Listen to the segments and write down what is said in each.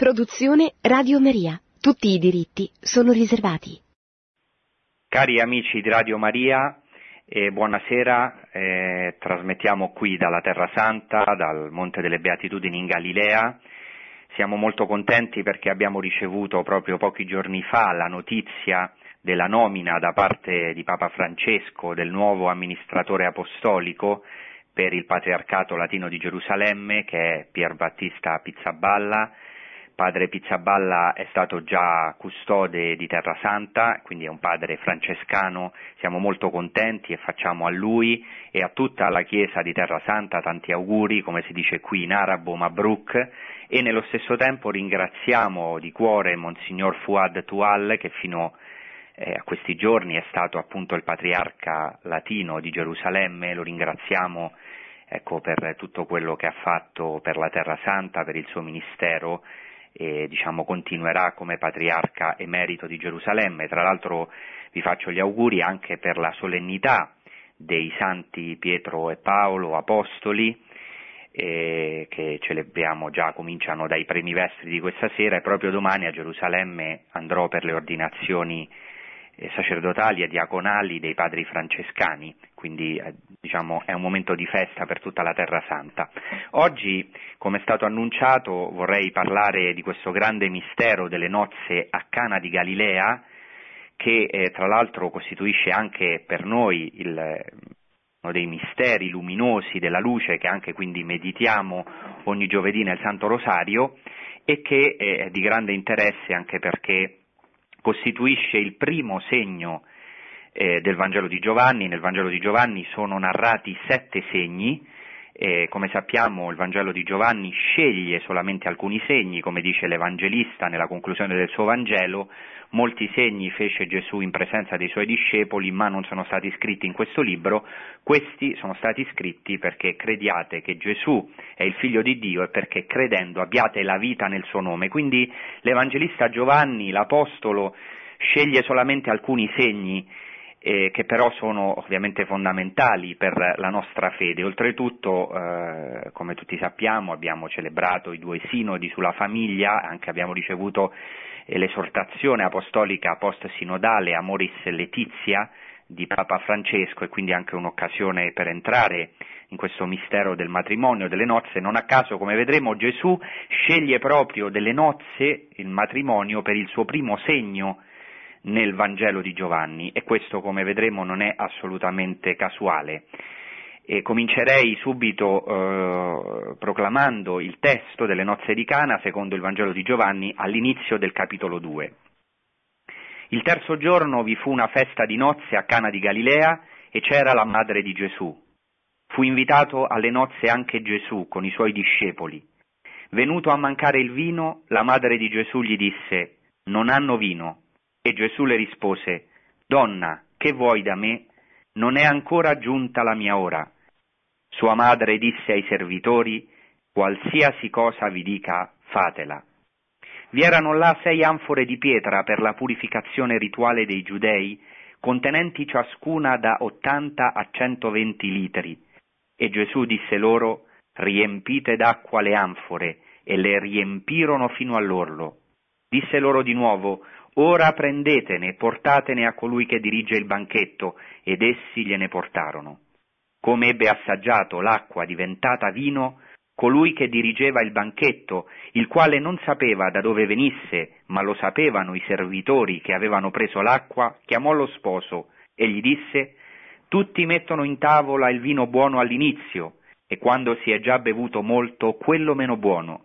Produzione Radio Maria. Tutti i diritti sono riservati. Cari amici di Radio Maria, eh, buonasera. Eh, trasmettiamo qui dalla Terra Santa, dal Monte delle Beatitudini in Galilea. Siamo molto contenti perché abbiamo ricevuto proprio pochi giorni fa la notizia della nomina da parte di Papa Francesco del nuovo amministratore apostolico per il Patriarcato Latino di Gerusalemme, che è Pier Battista Pizzaballa Padre Pizzaballa è stato già custode di Terra Santa, quindi è un padre francescano, siamo molto contenti e facciamo a lui e a tutta la Chiesa di Terra Santa tanti auguri, come si dice qui in arabo, Mabruk, e nello stesso tempo ringraziamo di cuore Monsignor Fuad Tual che fino eh, a questi giorni è stato appunto il patriarca latino di Gerusalemme, lo ringraziamo ecco, per tutto quello che ha fatto per la Terra Santa, per il suo ministero e diciamo, continuerà come patriarca emerito di Gerusalemme. Tra l'altro vi faccio gli auguri anche per la solennità dei santi Pietro e Paolo, apostoli, eh, che celebriamo già, cominciano dai primi vestri di questa sera e proprio domani a Gerusalemme andrò per le ordinazioni eh, sacerdotali e diaconali dei padri francescani, quindi eh, diciamo, è un momento di festa per tutta la Terra Santa. Oggi, come è stato annunciato, vorrei parlare di questo grande mistero delle nozze a Cana di Galilea, che eh, tra l'altro costituisce anche per noi il, uno dei misteri luminosi della luce che anche quindi meditiamo ogni giovedì nel Santo Rosario e che è di grande interesse anche perché costituisce il primo segno eh, del Vangelo di Giovanni. Nel Vangelo di Giovanni sono narrati sette segni. Eh, come sappiamo il Vangelo di Giovanni sceglie solamente alcuni segni, come dice l'Evangelista nella conclusione del suo Vangelo, molti segni fece Gesù in presenza dei suoi discepoli, ma non sono stati scritti in questo libro, questi sono stati scritti perché crediate che Gesù è il figlio di Dio e perché credendo abbiate la vita nel suo nome. Quindi l'Evangelista Giovanni, l'Apostolo, sceglie solamente alcuni segni eh, che però sono ovviamente fondamentali per la nostra fede. Oltretutto, eh, come tutti sappiamo, abbiamo celebrato i due sinodi sulla famiglia, anche abbiamo ricevuto eh, l'esortazione apostolica post-sinodale Amoris Letizia di Papa Francesco e quindi anche un'occasione per entrare in questo mistero del matrimonio, delle nozze. Non a caso, come vedremo, Gesù sceglie proprio delle nozze, il matrimonio, per il suo primo segno nel Vangelo di Giovanni e questo, come vedremo, non è assolutamente casuale. E comincerei subito eh, proclamando il testo delle nozze di Cana secondo il Vangelo di Giovanni all'inizio del capitolo 2. Il terzo giorno vi fu una festa di nozze a Cana di Galilea e c'era la madre di Gesù. Fu invitato alle nozze anche Gesù con i suoi discepoli. Venuto a mancare il vino, la madre di Gesù gli disse, non hanno vino. E Gesù le rispose, Donna, che vuoi da me? Non è ancora giunta la mia ora. Sua madre disse ai servitori, qualsiasi cosa vi dica, fatela. Vi erano là sei anfore di pietra per la purificazione rituale dei giudei, contenenti ciascuna da 80 a 120 litri. E Gesù disse loro, riempite d'acqua le anfore, e le riempirono fino all'orlo. Disse loro di nuovo, ora prendetene e portatene a colui che dirige il banchetto, ed essi gliene portarono. Come ebbe assaggiato l'acqua diventata vino, colui che dirigeva il banchetto, il quale non sapeva da dove venisse, ma lo sapevano i servitori che avevano preso l'acqua, chiamò lo sposo e gli disse Tutti mettono in tavola il vino buono all'inizio, e quando si è già bevuto molto, quello meno buono.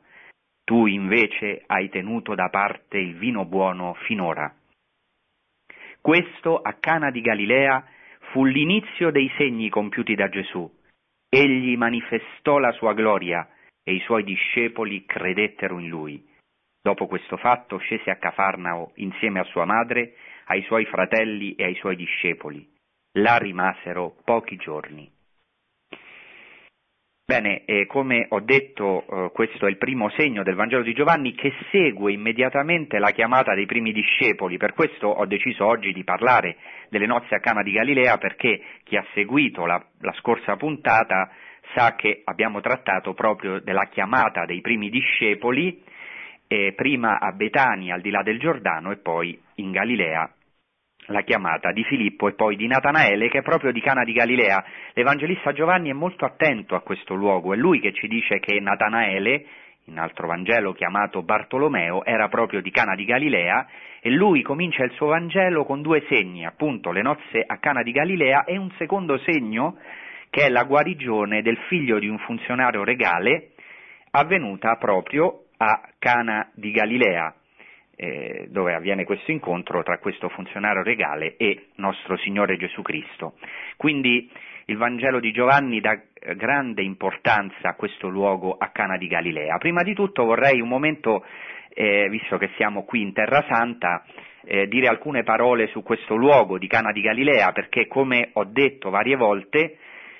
Tu invece hai tenuto da parte il vino buono finora. Questo a Cana di Galilea fu l'inizio dei segni compiuti da Gesù. Egli manifestò la sua gloria e i suoi discepoli credettero in lui. Dopo questo fatto scese a Cafarnao insieme a sua madre, ai suoi fratelli e ai suoi discepoli. Là rimasero pochi giorni. Bene, eh, come ho detto, eh, questo è il primo segno del Vangelo di Giovanni che segue immediatamente la chiamata dei primi discepoli. Per questo ho deciso oggi di parlare delle nozze a Cana di Galilea perché chi ha seguito la, la scorsa puntata sa che abbiamo trattato proprio della chiamata dei primi discepoli eh, prima a Betania al di là del Giordano e poi in Galilea la chiamata di Filippo e poi di Natanaele che è proprio di Cana di Galilea. L'Evangelista Giovanni è molto attento a questo luogo, è lui che ci dice che Natanaele, in altro Vangelo chiamato Bartolomeo, era proprio di Cana di Galilea e lui comincia il suo Vangelo con due segni, appunto le nozze a Cana di Galilea e un secondo segno che è la guarigione del figlio di un funzionario regale avvenuta proprio a Cana di Galilea eh, dove avviene questo incontro tra questo funzionario regale e nostro Signore Gesù Cristo. Quindi il Vangelo di Giovanni dà grande importanza a questo luogo a Cana di Galilea. Prima di tutto vorrei un momento, eh, visto che siamo qui in Terra Santa, eh, dire alcune parole su questo luogo di Cana di Galilea, perché come ho detto varie volte,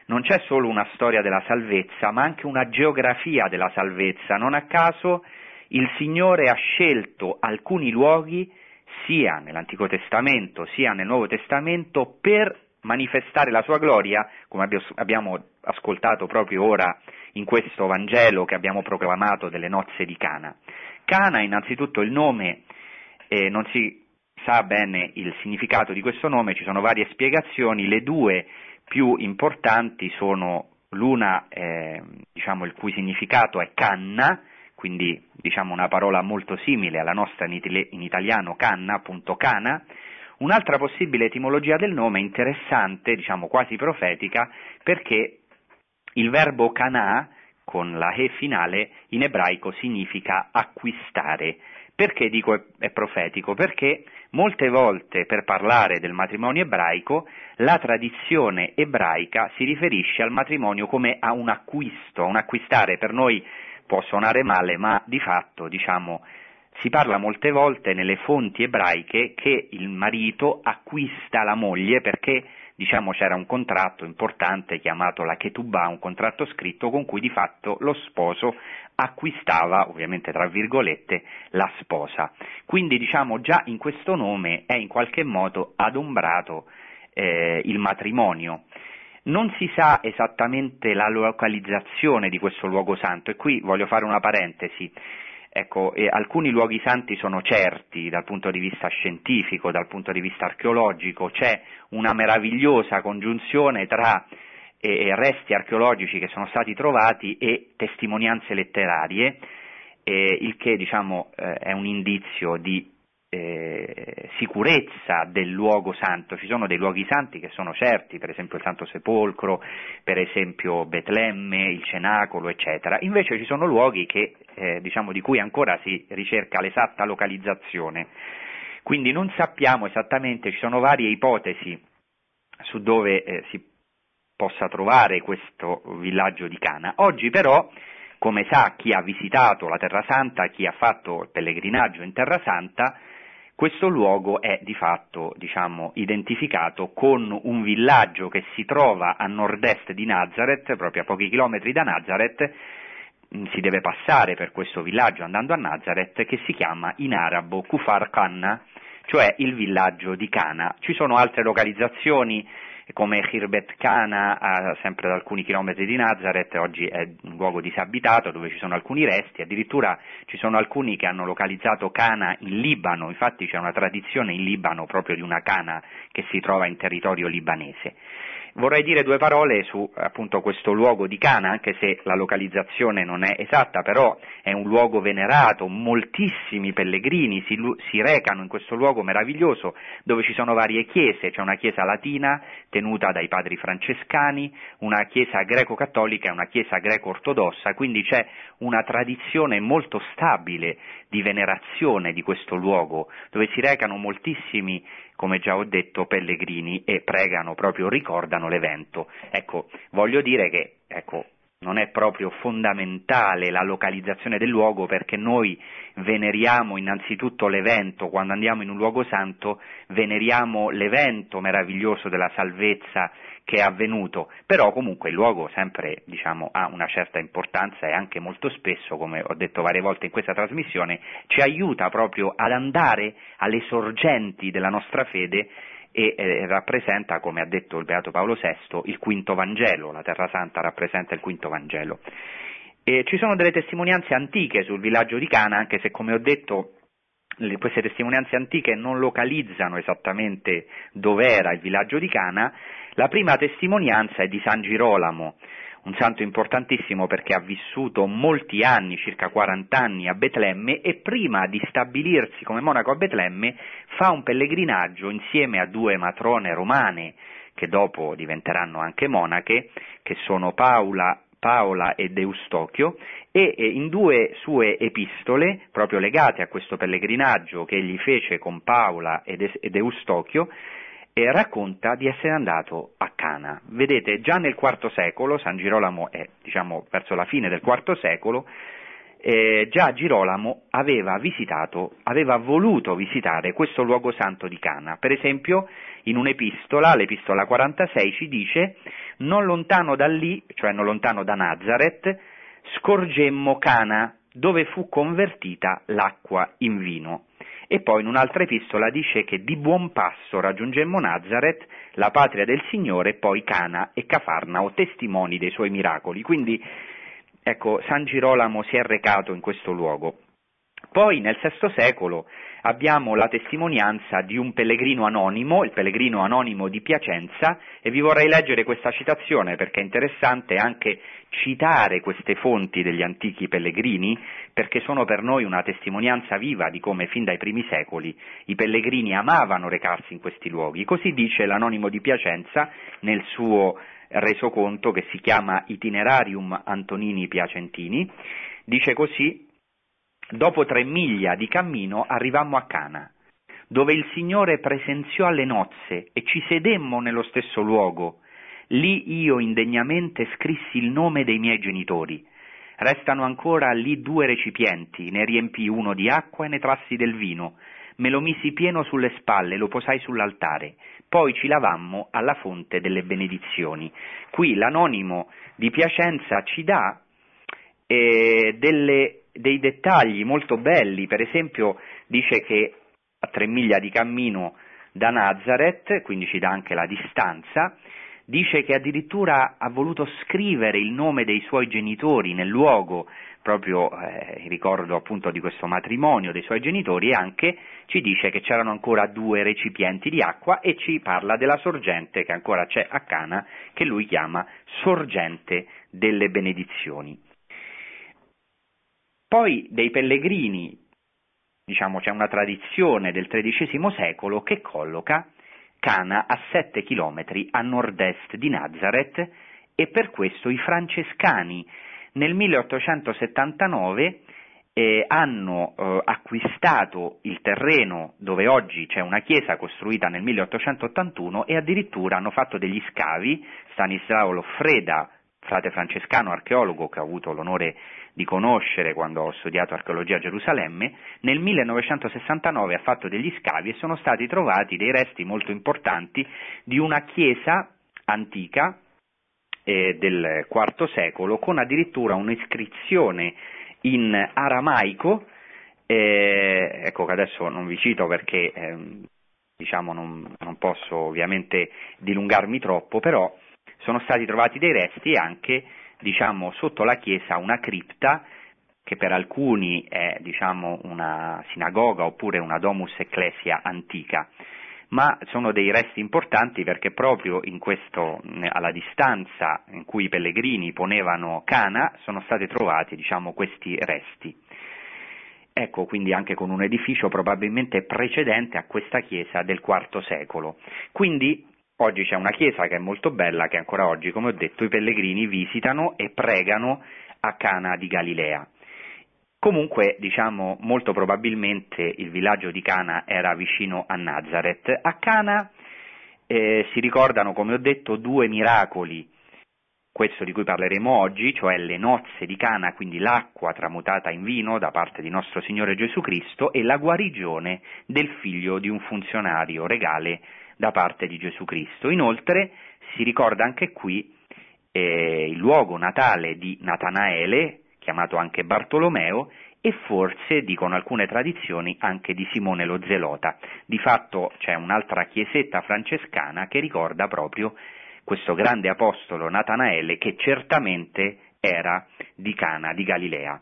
non c'è solo una storia della salvezza, ma anche una geografia della salvezza. Non a caso il Signore ha scelto alcuni luoghi sia nell'Antico Testamento sia nel Nuovo Testamento per manifestare la sua gloria, come abbiamo ascoltato proprio ora in questo Vangelo che abbiamo proclamato delle nozze di Cana. Cana, innanzitutto il nome, eh, non si sa bene il significato di questo nome, ci sono varie spiegazioni, le due più importanti sono l'una, eh, diciamo, il cui significato è canna, quindi diciamo una parola molto simile alla nostra in italiano canna, appunto cana, un'altra possibile etimologia del nome interessante, diciamo quasi profetica, perché il verbo canà con la e finale in ebraico significa acquistare. Perché dico è profetico? Perché molte volte per parlare del matrimonio ebraico la tradizione ebraica si riferisce al matrimonio come a un acquisto, un acquistare. Per noi può suonare male, ma di fatto, diciamo, si parla molte volte nelle fonti ebraiche che il marito acquista la moglie perché diciamo c'era un contratto importante chiamato la Ketubah, un contratto scritto con cui di fatto lo sposo acquistava, ovviamente tra virgolette, la sposa. Quindi diciamo già in questo nome è in qualche modo adombrato eh, il matrimonio. Non si sa esattamente la localizzazione di questo luogo santo e qui voglio fare una parentesi. Ecco, alcuni luoghi santi sono certi dal punto di vista scientifico, dal punto di vista archeologico, c'è una meravigliosa congiunzione tra eh, resti archeologici che sono stati trovati e testimonianze letterarie, eh, il che diciamo, eh, è un indizio di eh, sicurezza del luogo santo. Ci sono dei luoghi santi che sono certi, per esempio il Santo Sepolcro, per esempio Betlemme, il Cenacolo, eccetera. Invece ci sono luoghi che, eh, diciamo, di cui ancora si ricerca l'esatta localizzazione. Quindi non sappiamo esattamente, ci sono varie ipotesi su dove eh, si possa trovare questo villaggio di Cana. Oggi però come sa chi ha visitato la Terra Santa, chi ha fatto il pellegrinaggio in Terra Santa, questo luogo è di fatto diciamo, identificato con un villaggio che si trova a nord-est di Nazareth, proprio a pochi chilometri da Nazareth, mm, si deve passare per questo villaggio andando a Nazareth che si chiama in arabo Kufar Khanna, cioè il villaggio di Cana. Ci sono altre localizzazioni come Hirbet Kana, sempre ad alcuni chilometri di Nazareth, oggi è un luogo disabitato dove ci sono alcuni resti, addirittura ci sono alcuni che hanno localizzato Cana in Libano, infatti c'è una tradizione in Libano proprio di una Cana che si trova in territorio libanese. Vorrei dire due parole su appunto questo luogo di Cana, anche se la localizzazione non è esatta, però è un luogo venerato, moltissimi pellegrini si, si recano in questo luogo meraviglioso dove ci sono varie chiese, c'è una chiesa latina tenuta dai padri francescani, una chiesa greco-cattolica e una chiesa greco-ortodossa, quindi c'è una tradizione molto stabile di venerazione di questo luogo, dove si recano moltissimi come già ho detto, pellegrini e pregano proprio, ricordano l'evento. Ecco, voglio dire che, ecco, non è proprio fondamentale la localizzazione del luogo perché noi veneriamo innanzitutto l'evento, quando andiamo in un luogo santo veneriamo l'evento meraviglioso della salvezza che è avvenuto, però comunque il luogo sempre diciamo, ha una certa importanza e anche molto spesso, come ho detto varie volte in questa trasmissione, ci aiuta proprio ad andare alle sorgenti della nostra fede e eh, rappresenta, come ha detto il Beato Paolo VI, il quinto Vangelo, la Terra Santa rappresenta il quinto Vangelo. E ci sono delle testimonianze antiche sul villaggio di Cana, anche se come ho detto queste testimonianze antiche non localizzano esattamente dove era il villaggio di Cana, la prima testimonianza è di San Girolamo, un santo importantissimo perché ha vissuto molti anni, circa 40 anni a Betlemme e prima di stabilirsi come monaco a Betlemme fa un pellegrinaggio insieme a due matrone romane che dopo diventeranno anche monache, che sono Paola Paola ed Eustochio e in due sue epistole, proprio legate a questo pellegrinaggio che egli fece con Paola ed Eustochio, e racconta di essere andato a Cana. Vedete, già nel IV secolo, San Girolamo è diciamo verso la fine del IV secolo, eh, già Girolamo aveva visitato, aveva voluto visitare questo luogo santo di Cana. Per esempio, in un'epistola, l'epistola 46, ci dice non lontano da lì, cioè non lontano da Nazareth, scorgemmo Cana, dove fu convertita l'acqua in vino. E poi in un'altra epistola dice che di buon passo raggiungemmo Nazareth, la patria del Signore, e poi Cana e Cafarnao, testimoni dei suoi miracoli. Quindi, ecco, San Girolamo si è recato in questo luogo. Poi nel VI secolo abbiamo la testimonianza di un pellegrino anonimo, il pellegrino anonimo di Piacenza, e vi vorrei leggere questa citazione perché è interessante anche citare queste fonti degli antichi pellegrini, perché sono per noi una testimonianza viva di come fin dai primi secoli i pellegrini amavano recarsi in questi luoghi. Così dice l'anonimo di Piacenza nel suo resoconto che si chiama Itinerarium Antonini Piacentini, dice così Dopo tre miglia di cammino arrivammo a Cana, dove il Signore presenziò alle nozze e ci sedemmo nello stesso luogo. Lì io indegnamente scrissi il nome dei miei genitori. Restano ancora lì due recipienti, ne riempii uno di acqua e ne trassi del vino. Me lo misi pieno sulle spalle, lo posai sull'altare. Poi ci lavammo alla fonte delle benedizioni. Qui l'anonimo di Piacenza ci dà eh, delle dei dettagli molto belli, per esempio dice che a tre miglia di cammino da Nazareth, quindi ci dà anche la distanza, dice che addirittura ha voluto scrivere il nome dei suoi genitori nel luogo, proprio eh, ricordo appunto di questo matrimonio dei suoi genitori, e anche ci dice che c'erano ancora due recipienti di acqua e ci parla della sorgente che ancora c'è a Cana, che lui chiama sorgente delle benedizioni. Poi dei pellegrini, diciamo c'è una tradizione del XIII secolo che colloca Cana a 7 chilometri a nord-est di Nazareth e per questo i francescani nel 1879 eh, hanno eh, acquistato il terreno dove oggi c'è una chiesa costruita nel 1881 e addirittura hanno fatto degli scavi, Stanislao Loffreda, frate francescano archeologo che ho avuto l'onore di conoscere quando ho studiato archeologia a Gerusalemme, nel 1969 ha fatto degli scavi e sono stati trovati dei resti molto importanti di una chiesa antica eh, del IV secolo con addirittura un'iscrizione in aramaico, eh, ecco che adesso non vi cito perché eh, diciamo non, non posso ovviamente dilungarmi troppo, però sono stati trovati dei resti anche diciamo, sotto la chiesa una cripta che per alcuni è diciamo, una sinagoga oppure una domus ecclesia antica, ma sono dei resti importanti perché proprio questo, alla distanza in cui i pellegrini ponevano Cana sono stati trovati diciamo, questi resti. Ecco, quindi anche con un edificio probabilmente precedente a questa chiesa del IV secolo. Quindi Oggi c'è una chiesa che è molto bella, che ancora oggi, come ho detto, i pellegrini visitano e pregano a Cana di Galilea. Comunque, diciamo, molto probabilmente il villaggio di Cana era vicino a Nazareth. A Cana eh, si ricordano, come ho detto, due miracoli, questo di cui parleremo oggi, cioè le nozze di Cana, quindi l'acqua tramutata in vino da parte di nostro Signore Gesù Cristo e la guarigione del figlio di un funzionario regale da parte di Gesù Cristo. Inoltre si ricorda anche qui eh, il luogo natale di Natanaele, chiamato anche Bartolomeo, e forse, dicono alcune tradizioni, anche di Simone lo Zelota. Di fatto c'è un'altra chiesetta francescana che ricorda proprio questo grande apostolo Natanaele che certamente era di Cana di Galilea.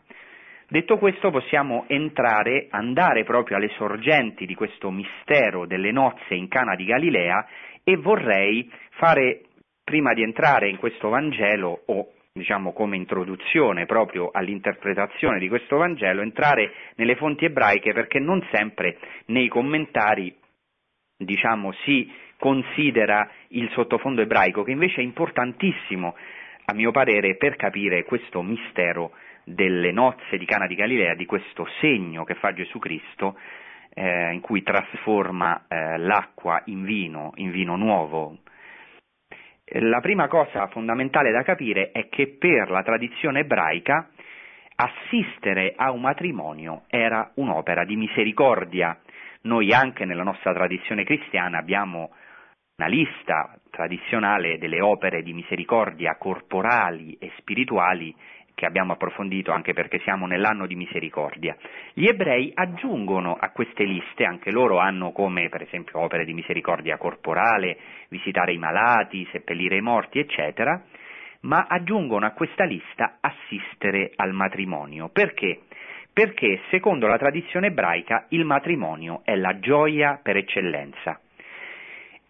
Detto questo possiamo entrare, andare proprio alle sorgenti di questo mistero delle nozze in Cana di Galilea e vorrei fare, prima di entrare in questo Vangelo, o diciamo come introduzione proprio all'interpretazione di questo Vangelo, entrare nelle fonti ebraiche perché non sempre nei commentari diciamo, si considera il sottofondo ebraico, che invece è importantissimo, a mio parere, per capire questo mistero delle nozze di Cana di Galilea, di questo segno che fa Gesù Cristo, eh, in cui trasforma eh, l'acqua in vino, in vino nuovo, la prima cosa fondamentale da capire è che per la tradizione ebraica assistere a un matrimonio era un'opera di misericordia. Noi anche nella nostra tradizione cristiana abbiamo una lista tradizionale delle opere di misericordia corporali e spirituali che abbiamo approfondito anche perché siamo nell'anno di misericordia. Gli ebrei aggiungono a queste liste, anche loro hanno come per esempio opere di misericordia corporale, visitare i malati, seppellire i morti, eccetera, ma aggiungono a questa lista assistere al matrimonio. Perché? Perché secondo la tradizione ebraica il matrimonio è la gioia per eccellenza.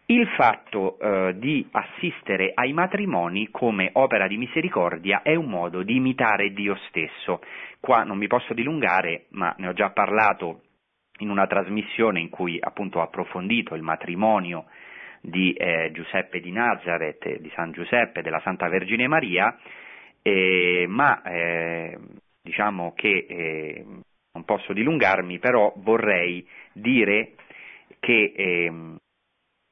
Il fatto eh, di assistere ai matrimoni come opera di misericordia è un modo di imitare Dio stesso. Qua non mi posso dilungare, ma ne ho già parlato in una trasmissione in cui appunto ho approfondito il matrimonio di eh, Giuseppe di Nazareth, di San Giuseppe, della Santa Vergine Maria, eh, ma diciamo che eh, non posso dilungarmi, però vorrei dire che ehm,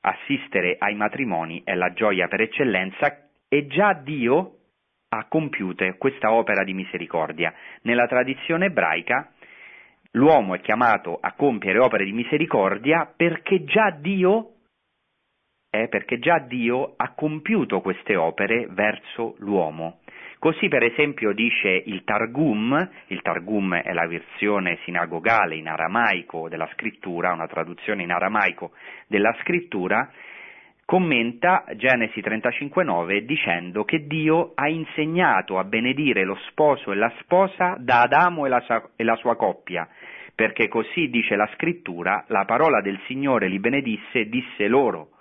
assistere ai matrimoni è la gioia per eccellenza e già Dio ha compiuto questa opera di misericordia. Nella tradizione ebraica l'uomo è chiamato a compiere opere di misericordia perché già Dio è perché già Dio ha compiuto queste opere verso l'uomo. Così per esempio dice il Targum, il Targum è la versione sinagogale in aramaico della scrittura, una traduzione in aramaico della scrittura, commenta Genesi 35.9 dicendo che Dio ha insegnato a benedire lo sposo e la sposa da Adamo e la, e la sua coppia, perché così dice la scrittura, la parola del Signore li benedisse disse loro,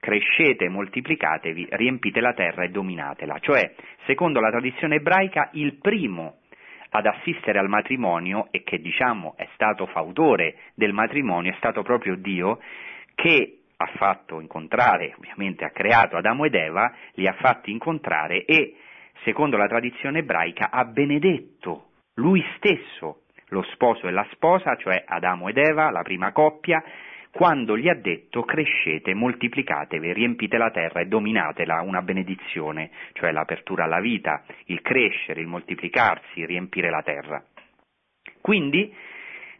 crescete, moltiplicatevi, riempite la terra e dominatela. Cioè, secondo la tradizione ebraica, il primo ad assistere al matrimonio e che diciamo è stato fautore del matrimonio è stato proprio Dio che ha fatto incontrare, ovviamente ha creato Adamo ed Eva, li ha fatti incontrare e, secondo la tradizione ebraica, ha benedetto lui stesso lo sposo e la sposa, cioè Adamo ed Eva, la prima coppia, quando gli ha detto crescete, moltiplicatevi, riempite la terra e dominatela, una benedizione, cioè l'apertura alla vita, il crescere, il moltiplicarsi, riempire la terra. Quindi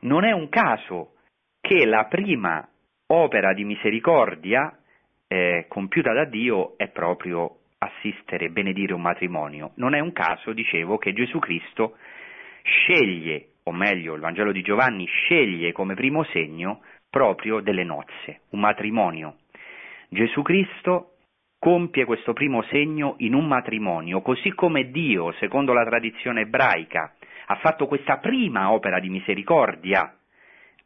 non è un caso che la prima opera di misericordia eh, compiuta da Dio è proprio assistere e benedire un matrimonio. Non è un caso, dicevo, che Gesù Cristo sceglie, o meglio il Vangelo di Giovanni sceglie come primo segno proprio delle nozze, un matrimonio. Gesù Cristo compie questo primo segno in un matrimonio, così come Dio, secondo la tradizione ebraica, ha fatto questa prima opera di misericordia,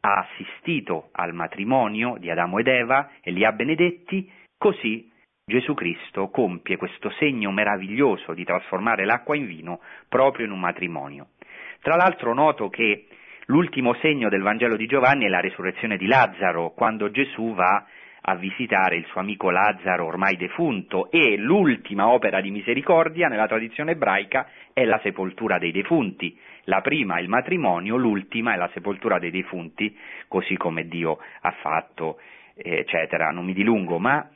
ha assistito al matrimonio di Adamo ed Eva e li ha benedetti, così Gesù Cristo compie questo segno meraviglioso di trasformare l'acqua in vino proprio in un matrimonio. Tra l'altro noto che L'ultimo segno del Vangelo di Giovanni è la risurrezione di Lazzaro, quando Gesù va a visitare il suo amico Lazzaro ormai defunto e l'ultima opera di misericordia nella tradizione ebraica è la sepoltura dei defunti. La prima è il matrimonio, l'ultima è la sepoltura dei defunti, così come Dio ha fatto, eccetera. Non mi dilungo, ma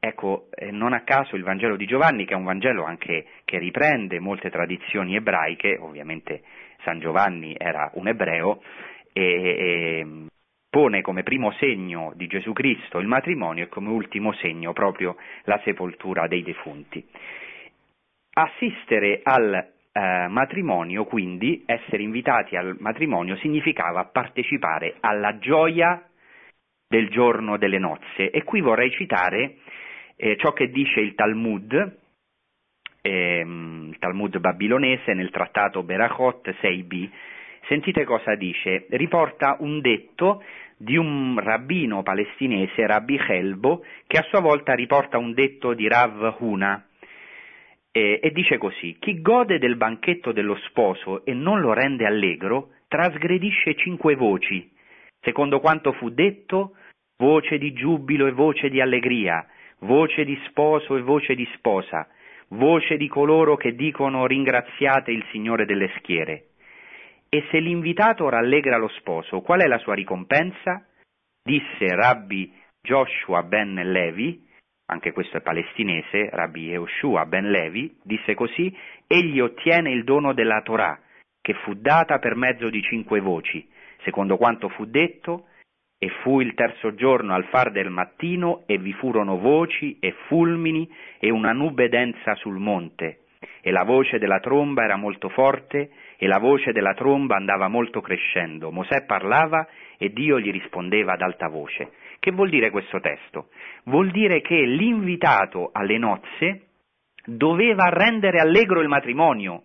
ecco, eh, non a caso il Vangelo di Giovanni, che è un Vangelo anche che riprende molte tradizioni ebraiche, ovviamente San Giovanni era un ebreo, e, e pone come primo segno di Gesù Cristo il matrimonio e come ultimo segno proprio la sepoltura dei defunti. Assistere al eh, matrimonio, quindi essere invitati al matrimonio, significava partecipare alla gioia del giorno delle nozze. E qui vorrei citare eh, ciò che dice il Talmud, ehm, il Talmud babilonese, nel trattato Berachot 6b. Sentite cosa dice, riporta un detto di un rabbino palestinese, Rabbi Helbo, che a sua volta riporta un detto di Rav Huna, e, e dice così, chi gode del banchetto dello sposo e non lo rende allegro, trasgredisce cinque voci, secondo quanto fu detto, voce di giubilo e voce di allegria, voce di sposo e voce di sposa, voce di coloro che dicono ringraziate il Signore delle schiere. E se l'invitato rallegra lo sposo, qual è la sua ricompensa? Disse Rabbi Joshua ben Levi, anche questo è palestinese, Rabbi Yehoshua ben Levi, disse così, egli ottiene il dono della Torah, che fu data per mezzo di cinque voci, secondo quanto fu detto, e fu il terzo giorno al far del mattino, e vi furono voci e fulmini e una nube densa sul monte, e la voce della tromba era molto forte, e la voce della tromba andava molto crescendo. Mosè parlava e Dio gli rispondeva ad alta voce. Che vuol dire questo testo? Vuol dire che l'invitato alle nozze doveva rendere allegro il matrimonio.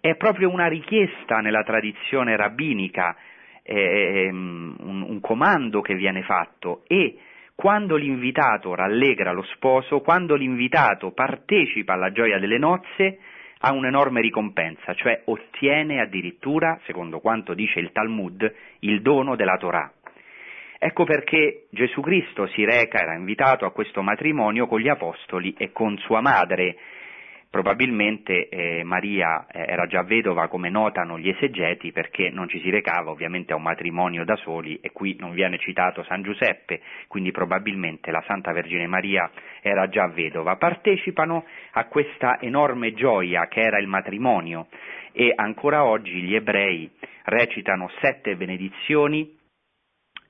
È proprio una richiesta nella tradizione rabbinica, eh, un, un comando che viene fatto e quando l'invitato rallegra lo sposo, quando l'invitato partecipa alla gioia delle nozze, ha un'enorme ricompensa, cioè ottiene addirittura, secondo quanto dice il Talmud, il dono della Torah. Ecco perché Gesù Cristo si reca, era invitato a questo matrimonio con gli apostoli e con sua madre. Probabilmente eh, Maria eh, era già vedova, come notano gli esegeti, perché non ci si recava ovviamente a un matrimonio da soli e qui non viene citato San Giuseppe, quindi probabilmente la Santa Vergine Maria era già vedova. Partecipano a questa enorme gioia che era il matrimonio e ancora oggi gli ebrei recitano sette benedizioni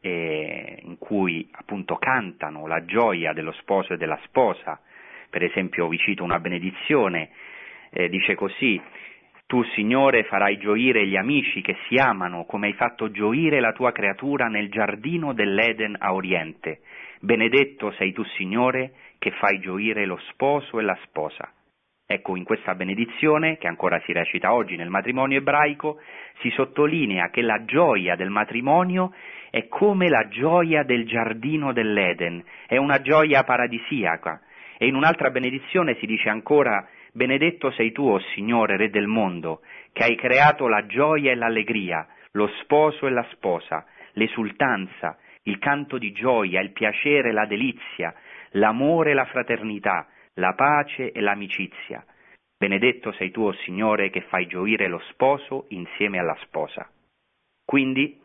eh, in cui appunto cantano la gioia dello sposo e della sposa, per esempio vi cito una benedizione, eh, dice così, tu Signore farai gioire gli amici che si amano come hai fatto gioire la tua creatura nel giardino dell'Eden a Oriente. Benedetto sei tu Signore che fai gioire lo sposo e la sposa. Ecco, in questa benedizione, che ancora si recita oggi nel matrimonio ebraico, si sottolinea che la gioia del matrimonio è come la gioia del giardino dell'Eden, è una gioia paradisiaca. E in un'altra benedizione si dice ancora, benedetto sei tu, o Signore, Re del mondo, che hai creato la gioia e l'allegria, lo sposo e la sposa, l'esultanza, il canto di gioia, il piacere la delizia, l'amore e la fraternità, la pace e l'amicizia. Benedetto sei tu, o Signore, che fai gioire lo sposo insieme alla sposa. Quindi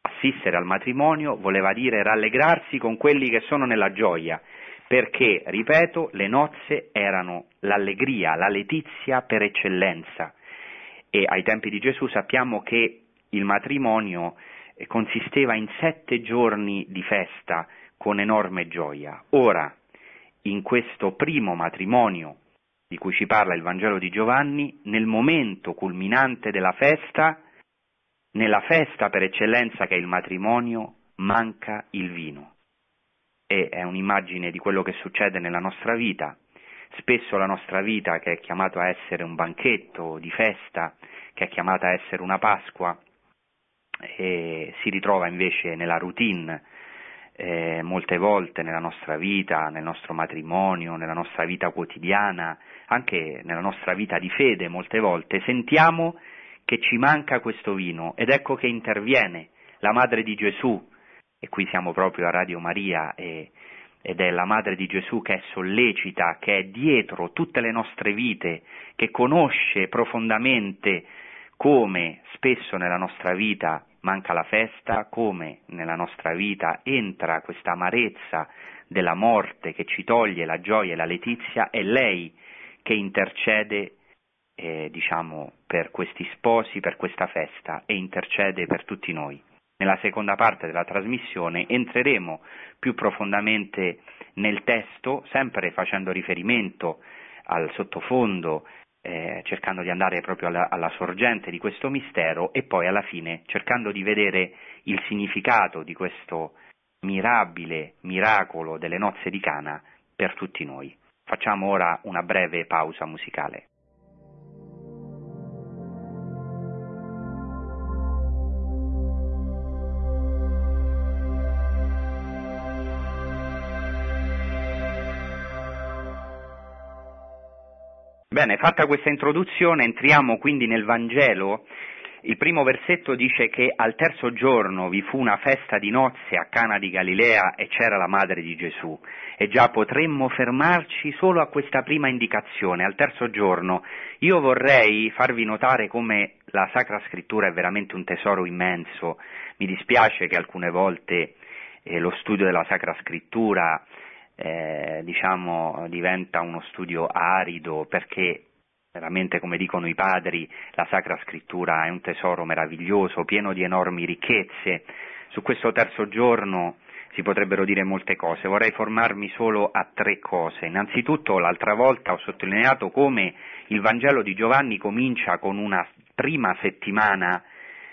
assistere al matrimonio voleva dire rallegrarsi con quelli che sono nella gioia, perché, ripeto, le nozze erano l'allegria, la letizia per eccellenza. E ai tempi di Gesù sappiamo che il matrimonio eh, consisteva in sette giorni di festa con enorme gioia. Ora, in questo primo matrimonio di cui ci parla il Vangelo di Giovanni, nel momento culminante della festa, nella festa per eccellenza che è il matrimonio manca il vino. E è un'immagine di quello che succede nella nostra vita. Spesso la nostra vita, che è chiamata a essere un banchetto di festa, che è chiamata a essere una Pasqua, si ritrova invece nella routine, eh, molte volte nella nostra vita, nel nostro matrimonio, nella nostra vita quotidiana, anche nella nostra vita di fede, molte volte sentiamo che ci manca questo vino ed ecco che interviene la madre di Gesù, e qui siamo proprio a Radio Maria e, ed è la madre di Gesù che è sollecita, che è dietro tutte le nostre vite, che conosce profondamente come spesso nella nostra vita manca la festa, come nella nostra vita entra questa amarezza della morte che ci toglie la gioia e la letizia, è lei che intercede eh, diciamo, per questi sposi, per questa festa e intercede per tutti noi. Nella seconda parte della trasmissione entreremo più profondamente nel testo, sempre facendo riferimento al sottofondo, eh, cercando di andare proprio alla, alla sorgente di questo mistero e poi alla fine cercando di vedere il significato di questo mirabile miracolo delle nozze di Cana per tutti noi. Facciamo ora una breve pausa musicale. Bene, fatta questa introduzione, entriamo quindi nel Vangelo. Il primo versetto dice che al terzo giorno vi fu una festa di nozze a Cana di Galilea e c'era la madre di Gesù. E già potremmo fermarci solo a questa prima indicazione, al terzo giorno. Io vorrei farvi notare come la Sacra Scrittura è veramente un tesoro immenso. Mi dispiace che alcune volte eh, lo studio della Sacra Scrittura eh, diciamo, diventa uno studio arido perché veramente come dicono i padri la Sacra Scrittura è un tesoro meraviglioso, pieno di enormi ricchezze. Su questo terzo giorno si potrebbero dire molte cose, vorrei formarmi solo a tre cose. Innanzitutto l'altra volta ho sottolineato come il Vangelo di Giovanni comincia con una prima settimana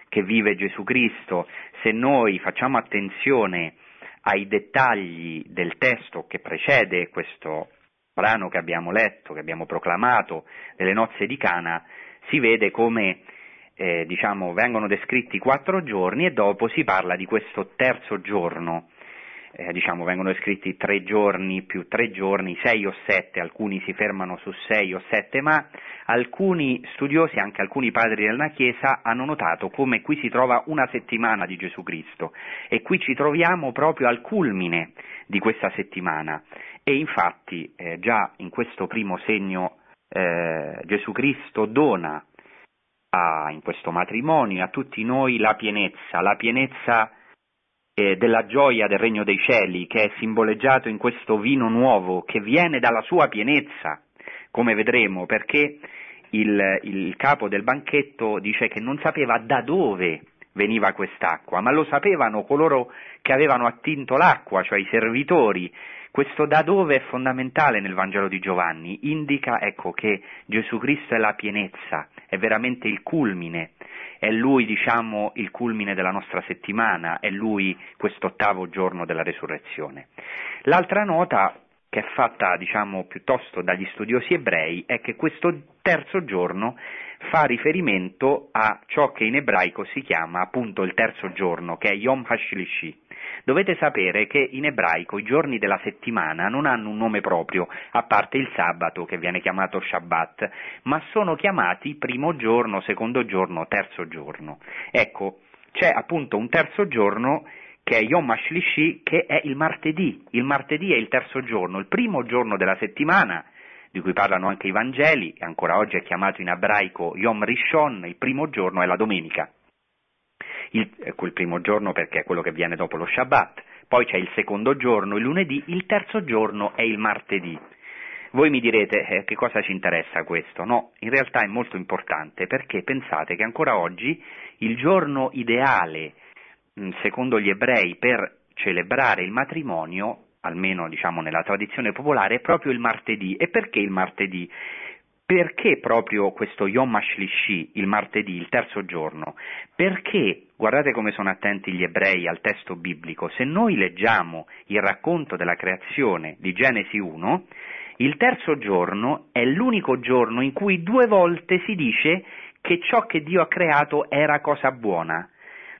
che vive Gesù Cristo. Se noi facciamo attenzione ai dettagli del testo che precede questo brano che abbiamo letto, che abbiamo proclamato, delle nozze di Cana, si vede come eh, diciamo, vengono descritti quattro giorni e dopo si parla di questo terzo giorno eh, diciamo, vengono descritti tre giorni più tre giorni, sei o sette, alcuni si fermano su sei o sette, ma alcuni studiosi, anche alcuni padri della Chiesa, hanno notato come qui si trova una settimana di Gesù Cristo e qui ci troviamo proprio al culmine di questa settimana. E infatti eh, già in questo primo segno eh, Gesù Cristo dona a, in questo matrimonio a tutti noi la pienezza, la pienezza eh, della gioia del regno dei cieli, che è simboleggiato in questo vino nuovo, che viene dalla sua pienezza, come vedremo, perché il, il capo del banchetto dice che non sapeva da dove veniva quest'acqua, ma lo sapevano coloro che avevano attinto l'acqua, cioè i servitori. Questo da dove è fondamentale nel Vangelo di Giovanni, indica ecco, che Gesù Cristo è la pienezza, è veramente il culmine è lui, diciamo, il culmine della nostra settimana, è lui quest'ottavo giorno della resurrezione. L'altra nota che è fatta, diciamo, piuttosto dagli studiosi ebrei è che questo terzo giorno fa riferimento a ciò che in ebraico si chiama appunto il terzo giorno, che è Yom HaShlishi. Dovete sapere che in ebraico i giorni della settimana non hanno un nome proprio, a parte il sabato che viene chiamato Shabbat, ma sono chiamati primo giorno, secondo giorno, terzo giorno. Ecco, c'è appunto un terzo giorno che è Yom HaShlishi, che è il martedì. Il martedì è il terzo giorno, il primo giorno della settimana, di cui parlano anche i Vangeli, ancora oggi è chiamato in ebraico Yom Rishon, il primo giorno è la domenica. Il, quel primo giorno perché è quello che viene dopo lo Shabbat, poi c'è il secondo giorno, il lunedì, il terzo giorno è il martedì. Voi mi direte eh, che cosa ci interessa questo? No, in realtà è molto importante perché pensate che ancora oggi il giorno ideale, mm, secondo gli ebrei, per celebrare il matrimonio almeno diciamo nella tradizione popolare, è proprio il martedì. E perché il martedì? Perché proprio questo Yom HaShlishi, il martedì, il terzo giorno? Perché, guardate come sono attenti gli ebrei al testo biblico, se noi leggiamo il racconto della creazione di Genesi 1, il terzo giorno è l'unico giorno in cui due volte si dice che ciò che Dio ha creato era cosa buona